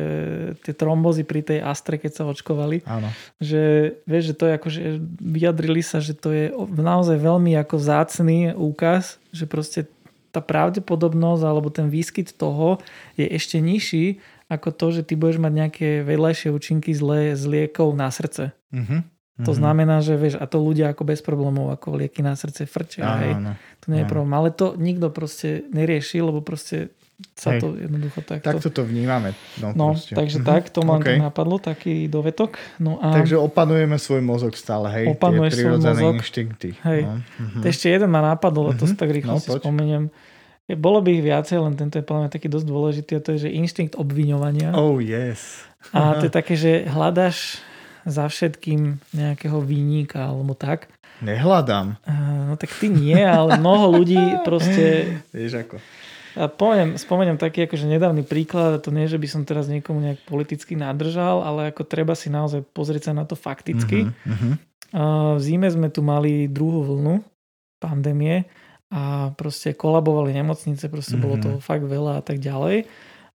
tie trombozy pri tej Astre, keď sa očkovali, Áno. že vieš, že to je ako, že vyjadrili sa, že to je naozaj veľmi ako zácný úkaz, že proste tá pravdepodobnosť alebo ten výskyt toho je ešte nižší ako to, že ty budeš mať nejaké vedľajšie účinky zlé z liekov na srdce. Mm-hmm. To mm-hmm. znamená, že vieš, a to ľudia ako bez problémov, ako lieky na srdce frčia, áno, hej. Áno, to nie je problém. Ale to nikto proste nerieši, lebo proste sa Hej. to jednoducho takto... Takto to vnímame. No, no takže mm-hmm. tak, to ma okay. napadlo, taký dovetok. No a... Takže opanujeme svoj mozog stále, hej? Opanuješ svoj mozog. inštinkty. Hej. No. Mm-hmm. Ešte jeden ma napadlo, mm-hmm. to si tak rýchlo no, si poď. spomeniem. Bolo by ich viacej, len tento je podľa taký dosť dôležitý a to je, že inštinkt obviňovania. Oh yes. A to je také, že hľadaš za všetkým nejakého výnika alebo tak. Nehľadám. No tak ty nie, ale mnoho ľudí proste... Vieš ako. A spomeniem, spomeniem taký akože nedávny príklad, a to nie, že by som teraz niekomu nejak politicky nadržal, ale ako treba si naozaj pozrieť sa na to fakticky. Uh-huh, uh-huh. V zime sme tu mali druhú vlnu pandémie a proste kolabovali nemocnice, proste uh-huh. bolo toho fakt veľa a tak ďalej.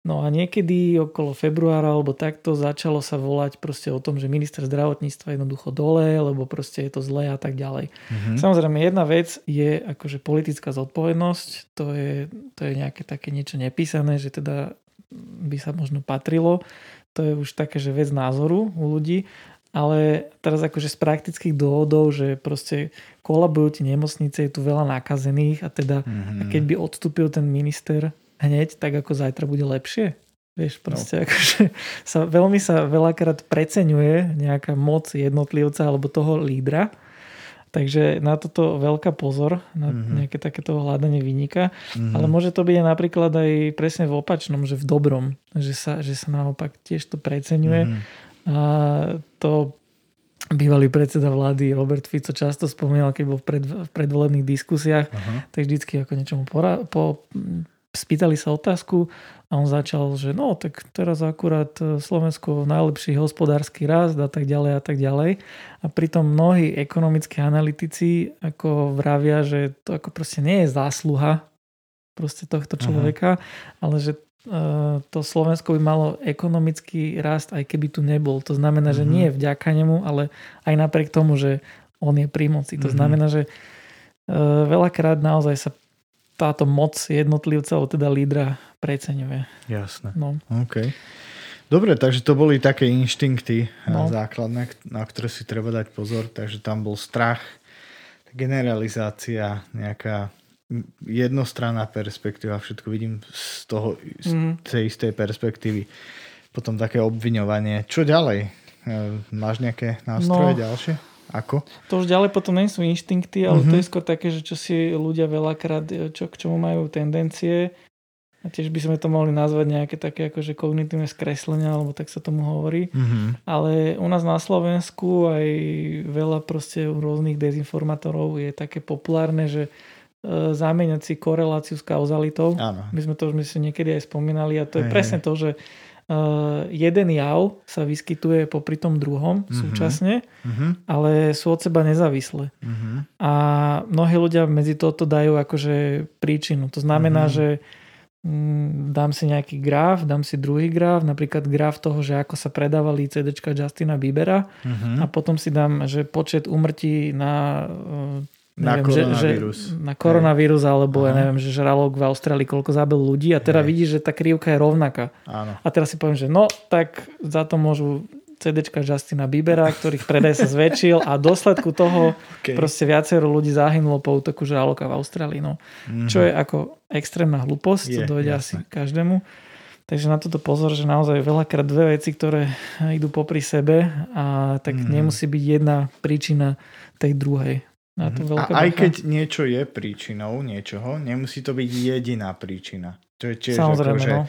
No a niekedy okolo februára alebo takto začalo sa volať proste o tom, že minister zdravotníctva jednoducho dole, lebo proste je to zlé a tak ďalej. Mm-hmm. Samozrejme jedna vec je akože politická zodpovednosť, to je, to je nejaké také niečo nepísané, že teda by sa možno patrilo. To je už také, že vec názoru u ľudí, ale teraz akože z praktických dôvodov, že proste kolabujú tie nemocnice, je tu veľa nakazených a teda mm-hmm. keď by odstúpil ten minister hneď, tak ako zajtra bude lepšie. Vieš, proste no. akože sa, veľmi sa veľakrát preceňuje nejaká moc jednotlivca alebo toho lídra. Takže na toto veľká pozor, na mm-hmm. nejaké takéto hľadanie vynika. Mm-hmm. Ale môže to byť napríklad aj presne v opačnom, že v dobrom. Že sa, že sa naopak tiež to preceňuje. Mm-hmm. A to bývalý predseda vlády Robert Fico často spomínal, keď bol v, pred, v predvolebných diskusiách, uh-huh. tak vždycky ako niečomu pora, po, spýtali sa otázku a on začal, že no tak teraz akurát e, Slovensko najlepší hospodársky rast a tak ďalej a tak ďalej. A pritom mnohí ekonomickí analytici ako vravia, že to ako proste nie je zásluha proste tohto človeka, uh-huh. ale že uh, to Slovensko by malo ekonomický rast, aj keby tu nebol. To znamená, že nie je vďaka nemu, ale aj napriek tomu, že on je pri moci. To uh-huh. znamená, že uh, veľakrát naozaj sa táto moc jednotlivca, alebo teda lídra preceňuje. Jasné. No. OK. Dobre, takže to boli také inštinkty eh, no. základné, na ktoré si treba dať pozor. Takže tam bol strach, generalizácia, nejaká jednostranná perspektíva, všetko vidím z toho, z mm. tej istej perspektívy. Potom také obviňovanie. Čo ďalej? Eh, máš nejaké nástroje no. ďalšie? Ako? To už ďalej potom nie sú inštinkty, ale mm-hmm. to je skôr také, že čo si ľudia veľakrát, čo, k čomu majú tendencie. A tiež by sme to mohli nazvať nejaké také akože kognitívne skreslenia, alebo tak sa tomu hovorí. Mm-hmm. Ale u nás na Slovensku aj veľa proste rôznych dezinformátorov je také populárne, že e, zamieňať si koreláciu s kauzalitou. Áno. My sme to už myslím niekedy aj spomínali a to je hej, presne to, že jeden jav sa vyskytuje popri tom druhom mm-hmm. súčasne, mm-hmm. ale sú od seba nezávislé. Mm-hmm. A mnohí ľudia medzi toto dajú akože príčinu. To znamená, mm-hmm. že mm, dám si nejaký graf, dám si druhý graf, napríklad graf toho, že ako sa predávali CDčka Justina Biebera mm-hmm. a potom si dám, že počet umrtí na uh, na neviem, koronavírus. Že, že na koronavírus, alebo ja neviem, že žralok v Austrálii koľko zabil ľudí a teraz vidíš, že tá krivka je rovnaká. Áno. A teraz si poviem, že no, tak za to môžu CDčka Justina Biebera, ktorých predaj sa zväčšil a dôsledku toho okay. proste viacero ľudí zahynulo po útoku žraloka v Austrálii. No. Mm-hmm. Čo je ako extrémna hlúposť, je, to dojde asi každému. Takže na toto pozor, že naozaj veľakrát dve veci, ktoré idú popri sebe a tak mm. nemusí byť jedna príčina tej druhej. Na to mhm. a aj keď niečo je príčinou niečoho, nemusí to byť jediná príčina. To je tiež Samozrejme, ako, že, no.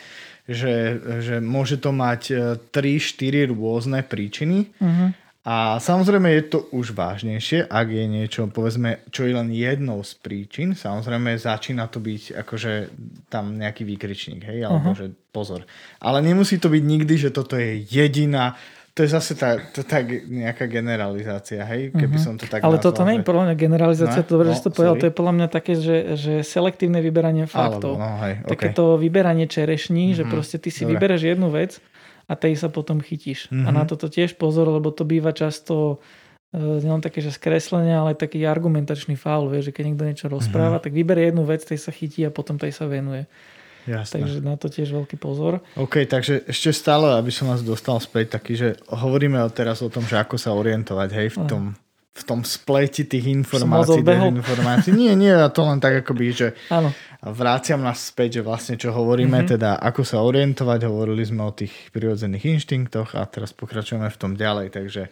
že, že môže to mať 3-4 e, rôzne príčiny uh-huh. a samozrejme je to už vážnejšie, ak je niečo, povedzme, čo je len jednou z príčin, samozrejme začína to byť akože tam nejaký výkričník, hej, alebo uh-huh. že pozor. Ale nemusí to byť nikdy, že toto je jediná to je zase tá, to, tá nejaká generalizácia, hej? Keby uh-huh. som to tak Ale nazval, toto nie je podľa mňa generalizácia, no, to dobre, no, že to povedal, to je podľa mňa také, že, že selektívne vyberanie faktov. Alebo, no, hej, okay. Takéto vyberanie čerešní, uh-huh. že mhm. proste ty si dobre. vybereš jednu vec a tej sa potom chytíš. Uh-huh. A na toto tiež pozor, lebo to býva často uh, nielen také, že skreslenie, ale taký argumentačný faul, vieš, že keď niekto niečo rozpráva, uh-huh. tak vyberie jednu vec, tej sa chytí a potom tej sa venuje. Jasné. Takže na to tiež veľký pozor. OK, takže ešte stále, aby som vás dostal späť, taký, že hovoríme teraz o tom, že ako sa orientovať hej, v tom, v tom spleti tých informácií, informácií. Nie, nie, to len tak akoby, že Áno. vráciam nás späť, že vlastne čo hovoríme, mm-hmm. teda ako sa orientovať, hovorili sme o tých prirodzených inštinktoch a teraz pokračujeme v tom ďalej, takže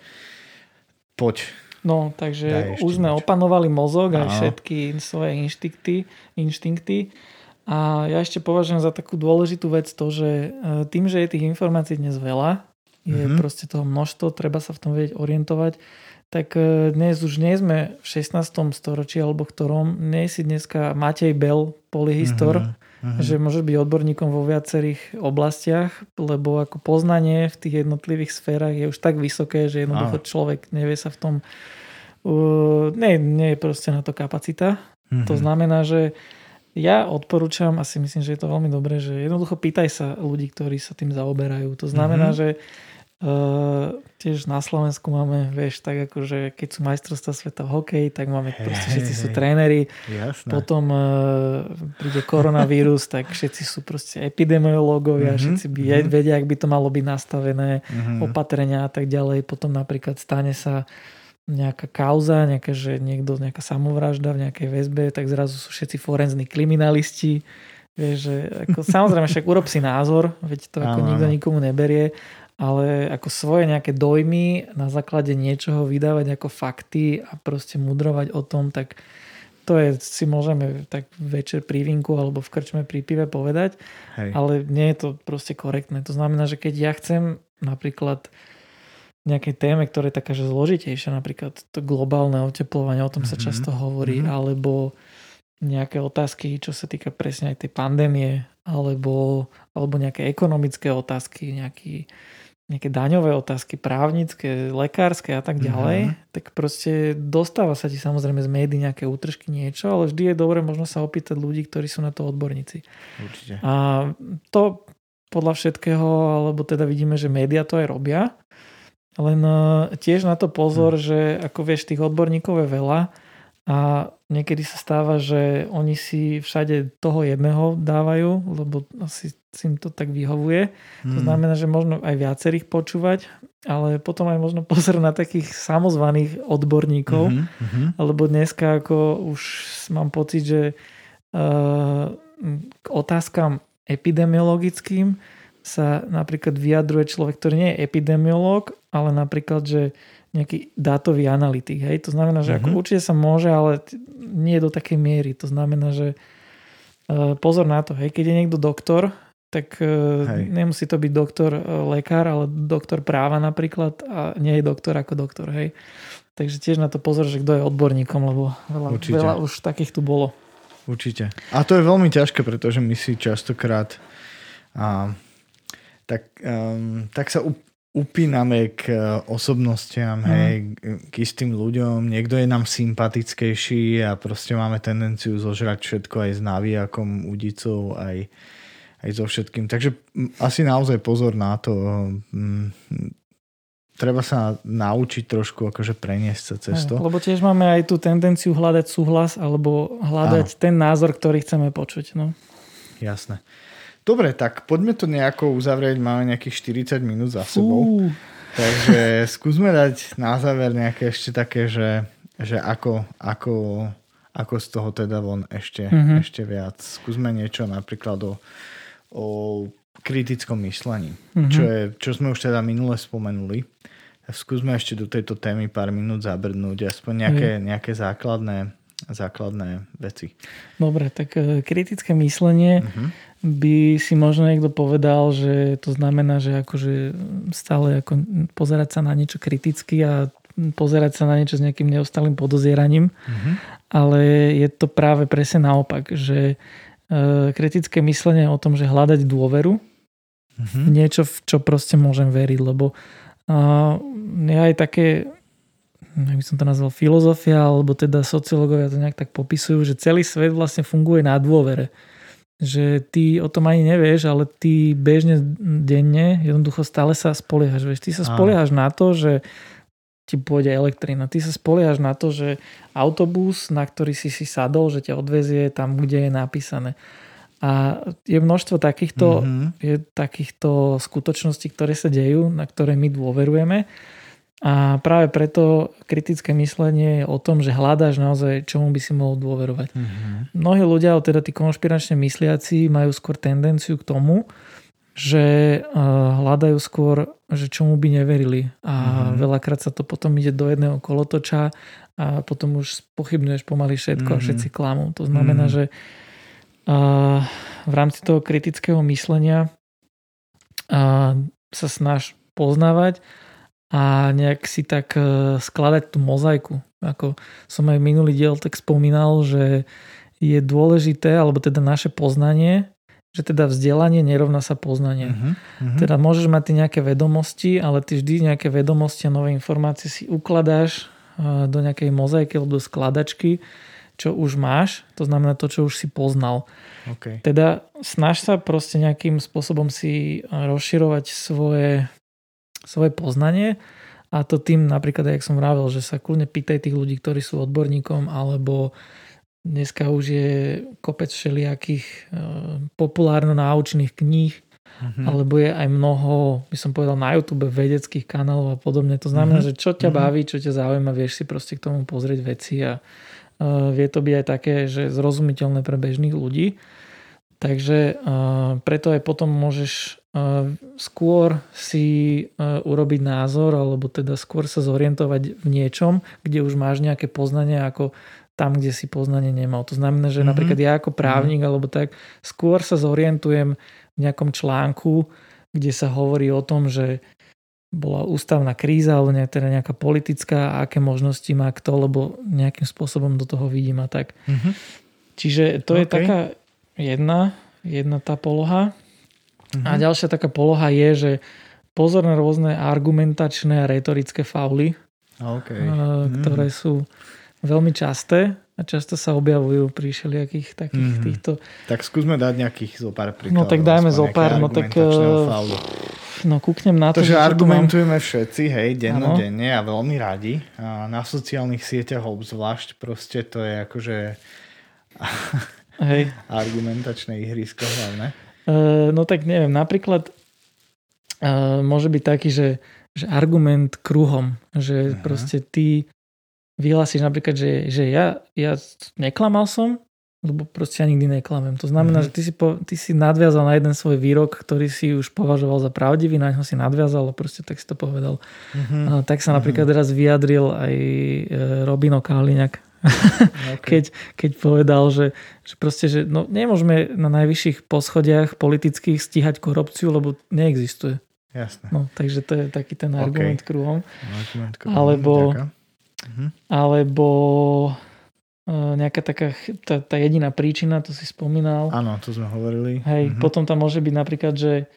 poď. No, takže už sme niečo. opanovali mozog a všetky svoje inštinkty, inštinkty a ja ešte považujem za takú dôležitú vec to, že e, tým, že je tých informácií dnes veľa, je mm-hmm. proste toho množstvo, treba sa v tom vedieť orientovať, tak e, dnes už nie sme v 16. storočí alebo ktorom, nie si dneska Matej Bell, polyhistor, mm-hmm. že môže byť odborníkom vo viacerých oblastiach, lebo ako poznanie v tých jednotlivých sférach je už tak vysoké, že jednoducho človek nevie sa v tom uh, nie, nie je proste na to kapacita. Mm-hmm. To znamená, že ja odporúčam, asi myslím, že je to veľmi dobré, že jednoducho pýtaj sa ľudí, ktorí sa tým zaoberajú. To znamená, mm-hmm. že Uh, tiež na Slovensku máme, vieš, tak ako, že keď sú majstrovstvá sveta v hokeji, tak máme hey, proste všetci hey, sú tréneri. Jasné. Potom uh, príde koronavírus, tak všetci sú proste epidemiológovia, mm-hmm, všetci by mm-hmm. vedia, ak by to malo byť nastavené, mm-hmm. opatrenia a tak ďalej. Potom napríklad stane sa nejaká kauza, nejaké, že niekto, nejaká samovražda v nejakej väzbe, tak zrazu sú všetci forenzní kriminalisti. Vieš, že ako, samozrejme však urob si názor, veď to ako nikto nikomu neberie, ale ako svoje nejaké dojmy na základe niečoho vydávať ako fakty a proste mudrovať o tom, tak to je, si môžeme tak večer pri vinku alebo v krčme pri pive povedať, Hej. ale nie je to proste korektné. To znamená, že keď ja chcem napríklad nejakej téme, ktorá je taká, že zložitejšia, napríklad to globálne oteplovanie, o tom sa mm-hmm. často hovorí, mm-hmm. alebo nejaké otázky, čo sa týka presne aj tej pandémie, alebo, alebo nejaké ekonomické otázky, nejaký, nejaké daňové otázky, právnické, lekárske a tak ďalej, mm-hmm. tak proste dostáva sa ti samozrejme z médií nejaké útržky, niečo, ale vždy je dobre možno sa opýtať ľudí, ktorí sú na to odborníci. Určite. A to podľa všetkého, alebo teda vidíme, že médiá to aj robia, len e, tiež na to pozor, mm. že ako vieš, tých odborníkov je veľa a niekedy sa stáva, že oni si všade toho jedného dávajú, lebo asi si im to tak vyhovuje. Hmm. To znamená, že možno aj viacerých počúvať, ale potom aj možno pozor na takých samozvaných odborníkov, mm-hmm. lebo dneska ako už mám pocit, že uh, k otázkam epidemiologickým sa napríklad vyjadruje človek, ktorý nie je epidemiológ, ale napríklad, že nejaký dátový analytik. Hej? To znamená, že mm-hmm. ako mhm. určite sa môže, ale nie do takej miery. To znamená, že uh, pozor na to. Hej? Keď je niekto doktor, tak uh, nemusí to byť doktor uh, lekár, ale doktor práva napríklad a nie je doktor ako doktor. Hej? Takže tiež na to pozor, že kto je odborníkom, lebo veľa, veľa už takých tu bolo. Určite. A to je veľmi ťažké, pretože my si častokrát a, tak, um, tak sa upíname k e, osobnostiam, mm. hej, k istým ľuďom. Niekto je nám sympatickejší a proste máme tendenciu zožrať všetko aj s navijakom, udicou, aj, aj so všetkým. Takže asi naozaj pozor na to. Treba sa naučiť trošku akože preniesť sa cez to. Lebo tiež máme aj tú tendenciu hľadať súhlas alebo hľadať Áno. ten názor, ktorý chceme počuť. No. Jasné. Dobre, tak poďme to nejako uzavrieť. Máme nejakých 40 minút za sebou. Uh. Takže skúsme dať na záver nejaké ešte také, že, že ako, ako, ako z toho teda von ešte, uh-huh. ešte viac. Skúsme niečo napríklad o, o kritickom myslení, uh-huh. čo, je, čo sme už teda minule spomenuli. Skúsme ešte do tejto témy pár minút zabrnúť, aspoň nejaké, uh-huh. nejaké základné, základné veci. Dobre, tak e, kritické myslenie uh-huh by si možno niekto povedal, že to znamená, že akože stále ako pozerať sa na niečo kriticky a pozerať sa na niečo s nejakým neustálým podozieraním. Mm-hmm. Ale je to práve presne naopak, že e, kritické myslenie o tom, že hľadať dôveru mm-hmm. niečo, v čo proste môžem veriť, lebo je aj také jak by som to nazval, filozofia, alebo teda sociológovia to nejak tak popisujú, že celý svet vlastne funguje na dôvere že ty o tom ani nevieš, ale ty bežne denne jednoducho stále sa spoliehaš. Vieš. Ty sa spoliehaš na to, že ti pôjde elektrina. Ty sa spoliehaš na to, že autobus, na ktorý si si sadol, že ťa odvezie tam, kde je napísané. A je množstvo takýchto, mm-hmm. je takýchto skutočností, ktoré sa dejú, na ktoré my dôverujeme a práve preto kritické myslenie je o tom, že hľadáš naozaj, čomu by si mohol dôverovať. Mm-hmm. Mnohí ľudia, teda tí konšpiračne mysliaci, majú skôr tendenciu k tomu, že hľadajú skôr, že čomu by neverili. A mm-hmm. veľakrát sa to potom ide do jedného kolotoča a potom už pochybnuješ pomaly všetko mm-hmm. a mhm. všetci klamú. To znamená, mm-hmm. že v rámci toho kritického myslenia sa snaž poznávať a nejak si tak e, skladať tú mozaiku. Ako som aj minulý diel tak spomínal, že je dôležité, alebo teda naše poznanie, že teda vzdelanie nerovná sa poznanie. Uh-huh, uh-huh. Teda môžeš mať ty nejaké vedomosti, ale ty vždy nejaké vedomosti a nové informácie si ukladáš e, do nejakej mozaiky alebo do skladačky, čo už máš, to znamená to, čo už si poznal. Okay. Teda snaž sa proste nejakým spôsobom si rozširovať svoje svoje poznanie a to tým napríklad, jak som vravel, že sa kľudne pýtaj tých ľudí, ktorí sú odborníkom alebo dneska už je kopec všelijakých e, populárno-náučných kníh mm-hmm. alebo je aj mnoho, by som povedal, na YouTube vedeckých kanálov a podobne. To znamená, mm-hmm. že čo ťa mhm. baví, čo ťa zaujíma, vieš si proste k tomu pozrieť veci a uh, vie to byť aj také, že zrozumiteľné pre bežných ľudí. Takže uh, preto aj potom môžeš skôr si urobiť názor alebo teda skôr sa zorientovať v niečom, kde už máš nejaké poznanie ako tam, kde si poznanie nemal. To znamená, že mm-hmm. napríklad ja ako právnik mm-hmm. alebo tak skôr sa zorientujem v nejakom článku, kde sa hovorí o tom, že bola ústavná kríza alebo teda nejaká politická a aké možnosti má kto, lebo nejakým spôsobom do toho vidím a tak. Mm-hmm. Čiže to okay. je taká jedna, jedna tá poloha. Mhm. A ďalšia taká poloha je, že pozor na rôzne argumentačné a retorické fauly, OK. eh, ktoré sú veľmi časté a často sa objavujú pri všelijakých takých Mhm. týchto... Tak skúsme dať nejakých zo pár príkladov. No tak dajme zo pár, no tak, faulu. No kúknem na to, To, že čo tu mám. argumentujeme všetci, hej, dennodenne a veľmi radi. A na sociálnych sieťach obzvlášť proste to je akože Hej. argumentačné ihrisko hlavne. Uh, no tak neviem, napríklad uh, môže byť taký, že, že argument kruhom, že Mhm. proste ty vyhlásiš napríklad, že, že ja, ja neklamal som, lebo proste ja nikdy neklamem. To znamená, Mhm. že ty si, po, ty si nadviazal na jeden svoj výrok, ktorý si už považoval za pravdivý, na ňo si nadviazal a proste tak si to povedal. Mhm. A tak sa napríklad raz vyjadril aj e, Robino Káliňak, Okay. keď, keď povedal, že, že proste, že no, nemôžeme na najvyšších poschodiach politických stíhať korupciu, lebo neexistuje. Jasné. No, takže to je taký ten OK. argument kruhom. Argument, Alebo- ďakujem. Mhm. Alebo e, nejaká taká, tá, tá jediná príčina, to si spomínal. Áno, to sme hovorili. Hej, Mhm. potom tam môže byť napríklad, že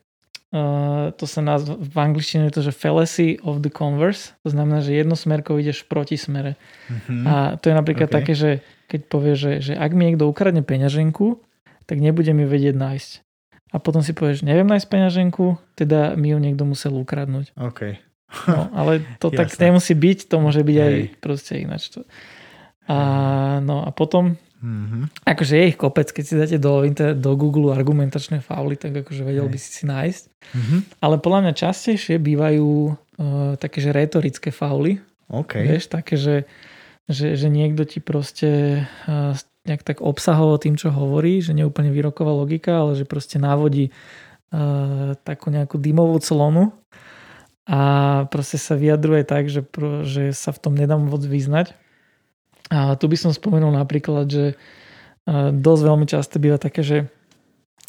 uh, to sa nazva, v angličtine je to, že fallacy of the converse, to znamená, že jednosmerkou ideš v protismere. Mhm. A to je napríklad OK. také, že keď povie, že, že ak mi niekto ukradne peňaženku, tak nebude mi vedieť nájsť. A potom si povieš, neviem nájsť peňaženku, teda mi ju niekto musel ukradnúť. OK. No, ale to tak nemusí byť, to môže byť aj Hej. proste ináč. To. A, no a potom, Mhm. akože je ich kopec, keď si dáte do, inter- do Google argumentačné fauly, tak akože vedel Hej. by si si nájsť. Mhm. Ale podľa mňa častejšie bývajú uh, také, že retorické fauly, OK. Vieš, také, že, že, že niekto ti proste uh, nejak tak obsahovo tým, čo hovorí, že neúplne výroková logika, ale že proste návodí uh, takú nejakú dymovú clonu a proste sa vyjadruje tak, že, že sa v tom nedá moc vyznať. A tu by som spomenul napríklad, že uh, dosť veľmi často býva také, že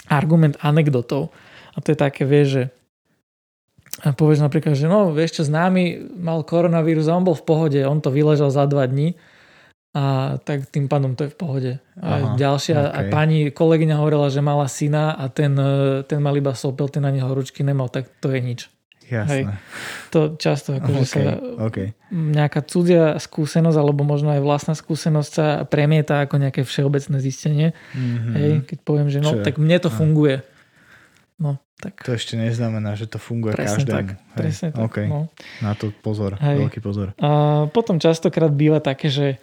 argument anekdotov. A to je také, vieš, že a povieš napríklad, že no, vieš čo, známy mal koronavírus a on bol v pohode, on to vyležal za dva dní a tak tým pádom to je v pohode. A Aha, ďalšia, okej. a pani kolegyňa hovorila, že mala syna a ten, e, ten mal iba sopel, ten na neho ručky nemal, tak to je nič. Jasné. To často akože OK. sa OK. nejaká cudzia skúsenosť alebo možno aj vlastná skúsenosť sa premieta ako nejaké všeobecné zistenie. Mhm. Hej, keď poviem, že no, Čo tak mne to funguje. No, tak To ešte neznamená, že to funguje presne každému. tak. Hej. Presne tak. OK. No. Na to pozor. Hej. Veľký pozor. A potom častokrát býva také, že,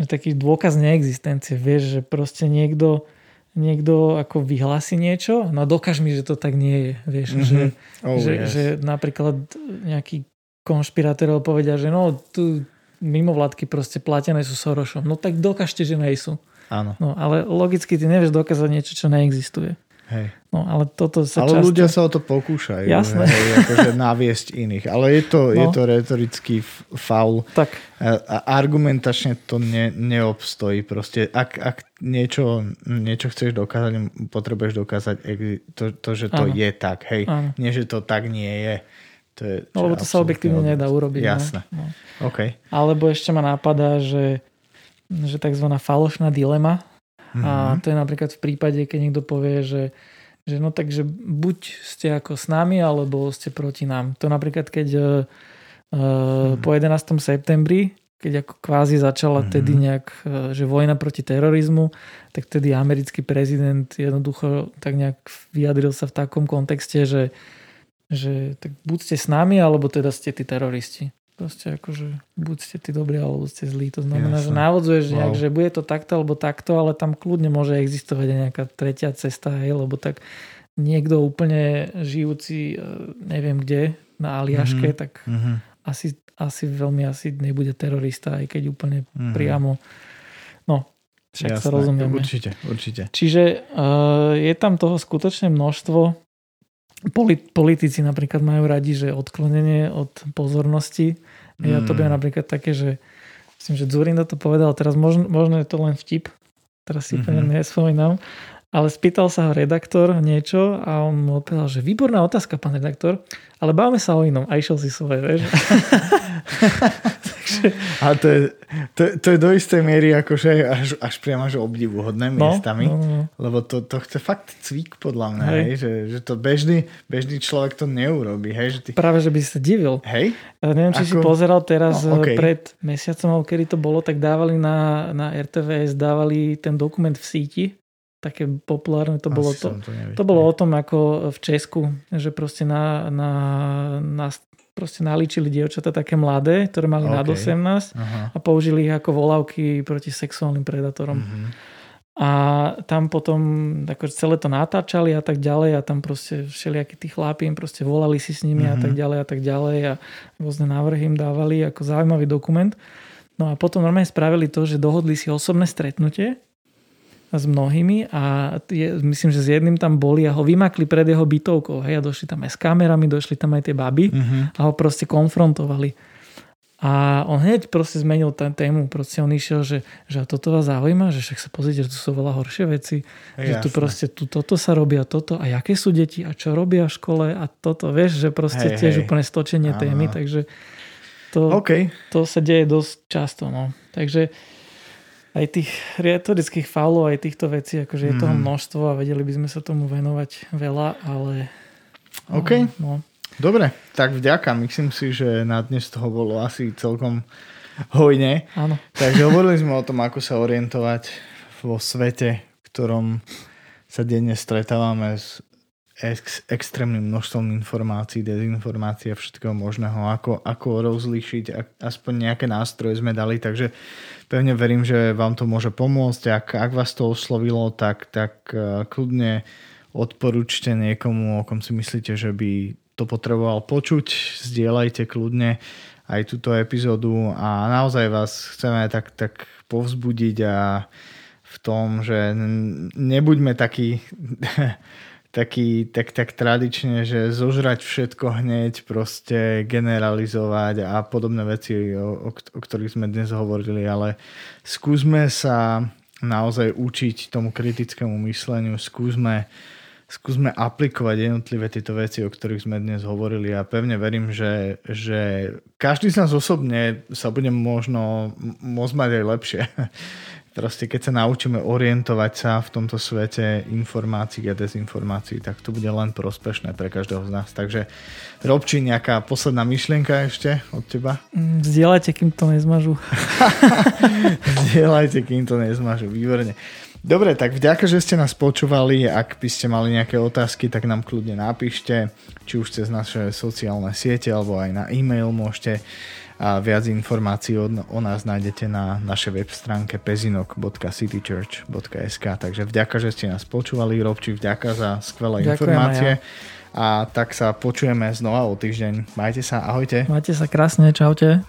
že taký dôkaz neexistencie. Vieš, že proste niekto, niekto ako vyhlási niečo, no dokáž mi, že to tak nie je. Vieš, Mhm. že, Oh, že, yes. že napríklad nejakí konšpirátori povedia, že no tu mimovládky proste platené sú Sorošom. No tak dokážte, že nejsú. Áno. No ale logicky ty nevieš dokázať niečo, čo neexistuje. Hej. No ale toto sa Ale často... ľudia sa o to pokúšajú. Jasné. Hej, akože naviesť iných. Ale je to, je No. to retorický faul. Tak, A, argumentačne to ne, neobstojí. Proste ak, ak niečo, niečo chceš dokázať, potrebuješ dokázať to, to že to Áno. je tak. Hej. Nie, že to tak nie je. To je No lebo to sa objektívne nedá urobiť. Jasné. No. No. OK. Alebo ešte ma napadá, že, že tzv. falošná dilema. Mhm. A to je napríklad v prípade, keď niekto povie, že, že no takže buď ste ako s nami, alebo ste proti nám. To napríklad, keď uh, Mhm. po 11. septembri, keď ako kvázi začala Mhm. tedy nejak, uh, že vojna proti terorizmu, tak tedy americký prezident jednoducho tak nejak vyjadril sa v takom kontexte, že, že tak buď ste s nami, alebo teda ste tí teroristi. Proste akože buď ste tí dobrí, alebo ste zlí. To znamená, že Jasné. návodzuješ nejak, Wow. že bude to takto alebo takto, ale tam kľudne môže existovať aj nejaká tretia cesta, hej, lebo tak niekto úplne žijúci, e, neviem kde, na Aliaške, Mhm. tak Mhm. asi, asi veľmi asi nebude terorista, aj keď úplne Mhm. priamo. No, však sa Jasné. rozumieme. Určite, určite. Čiže uh, je tam toho skutočne množstvo. Poli- politici napríklad majú radi, že odklonenie od pozornosti. Ja to viem napríklad také, že myslím, že Zurinda to povedal, teraz možno, možno je to len vtip, teraz si úplne Mhm. nespomínam, ale spýtal sa ho redaktor niečo a on mu odpovedal, že výborná otázka, pán redaktor, ale bavme sa o inom a išiel si svoje, vieš. A to je, to, to je do istej miery akože až, až priamo že obdivuhodné no, miestami, no, no. lebo to, to chce fakt cvík podľa mňa, hej. Hej, že, že to bežný, bežný človek to neurobi. Hej, že ty... Práve, že by sa divil. Hej? Ja neviem, či Ako... si pozeral teraz no, okay. pred mesiacom, kedy to bolo, tak dávali na, na RTVS, dávali ten dokument v síti, také populárne to bolo to. To, to bolo o tom, ako v Česku, že proste na, na, na proste naličili dievčata také mladé, ktoré mali okay. nad 18 Aha. a použili ich ako volavky proti sexuálnym predátorom. Mm-hmm. A tam potom ako celé to natáčali a tak ďalej a tam proste všelijakí tí chlapi im proste volali si s nimi mm-hmm. a tak mhm. ďalej a tak ďalej a rôzne návrhy im dávali ako zaujímavý dokument. No a potom normálne spravili to, že dohodli si osobné stretnutie s mnohými a je, myslím, že s jedným tam boli a ho vymakli pred jeho bytovkou. Hej, a došli tam aj s kamerami, došli tam aj tie baby uh-huh. a ho proste konfrontovali. A on hneď proste zmenil ten tému, proste on išiel, že, že toto vás zaujíma, že však sa pozrite, že tu sú veľa horšie veci, je že tu proste tu, toto sa robia, toto a aké sú deti a čo robia v škole a toto, vieš, že proste hej, tiež hej. úplne stočenie Aha. témy, takže to, okay. to sa deje dosť často, no. Takže aj tých retorických faulov, aj týchto vecí, akože je toho mhm. množstvo a vedeli by sme sa tomu venovať veľa, ale... OK. No, no. Dobre, tak vďaka. Myslím si, že na dnes toho bolo asi celkom hojne. Áno. Takže hovorili sme o tom, ako sa orientovať vo svete, v ktorom sa denne stretávame s ex, extrémnym množstvom informácií, dezinformácií a všetkého možného, ako, ako rozlíšiť, aspoň nejaké nástroje sme dali, takže pevne verím, že vám to môže pomôcť. Ak, ak vás to oslovilo, tak, tak eh, kľudne odporúčte niekomu, o kom si myslíte, že by to potreboval počuť. Zdieľajte kľudne aj túto epizódu a naozaj vás chceme tak, tak povzbudiť a v tom, že nebuďme takí taký, tak, tak tradične, že zožrať všetko hneď, proste generalizovať a podobné veci, o, o, o ktorých sme dnes hovorili, ale skúsme sa naozaj učiť tomu kritickému mysleniu, skúsme, skúsme aplikovať jednotlivé tieto veci, o ktorých sme dnes hovorili a pevne verím, že, že každý z nás osobne sa bude možno môcť mať aj lepšie proste keď sa naučíme orientovať sa v tomto svete informácií a dezinformácií, tak to bude len prospešné pre každého z nás. Takže Robči, nejaká posledná myšlienka ešte od teba? Mm, zdieľajte, kým to nezmažu. Zdieľajte, kým to nezmažu. Výborne. Dobre, tak vďaka, že ste nás počúvali. Ak by ste mali nejaké otázky, tak nám kľudne napíšte, či už cez naše sociálne siete, alebo aj na e-mail môžete a viac informácií o, o nás nájdete na našej web stránke pezinok.citychurch.sk takže vďaka, že ste nás počúvali Robči, vďaka za skvelé Ďakujem informácie ja. a tak sa počujeme znova o týždeň. Majte sa, ahojte. Majte sa krásne, čaute.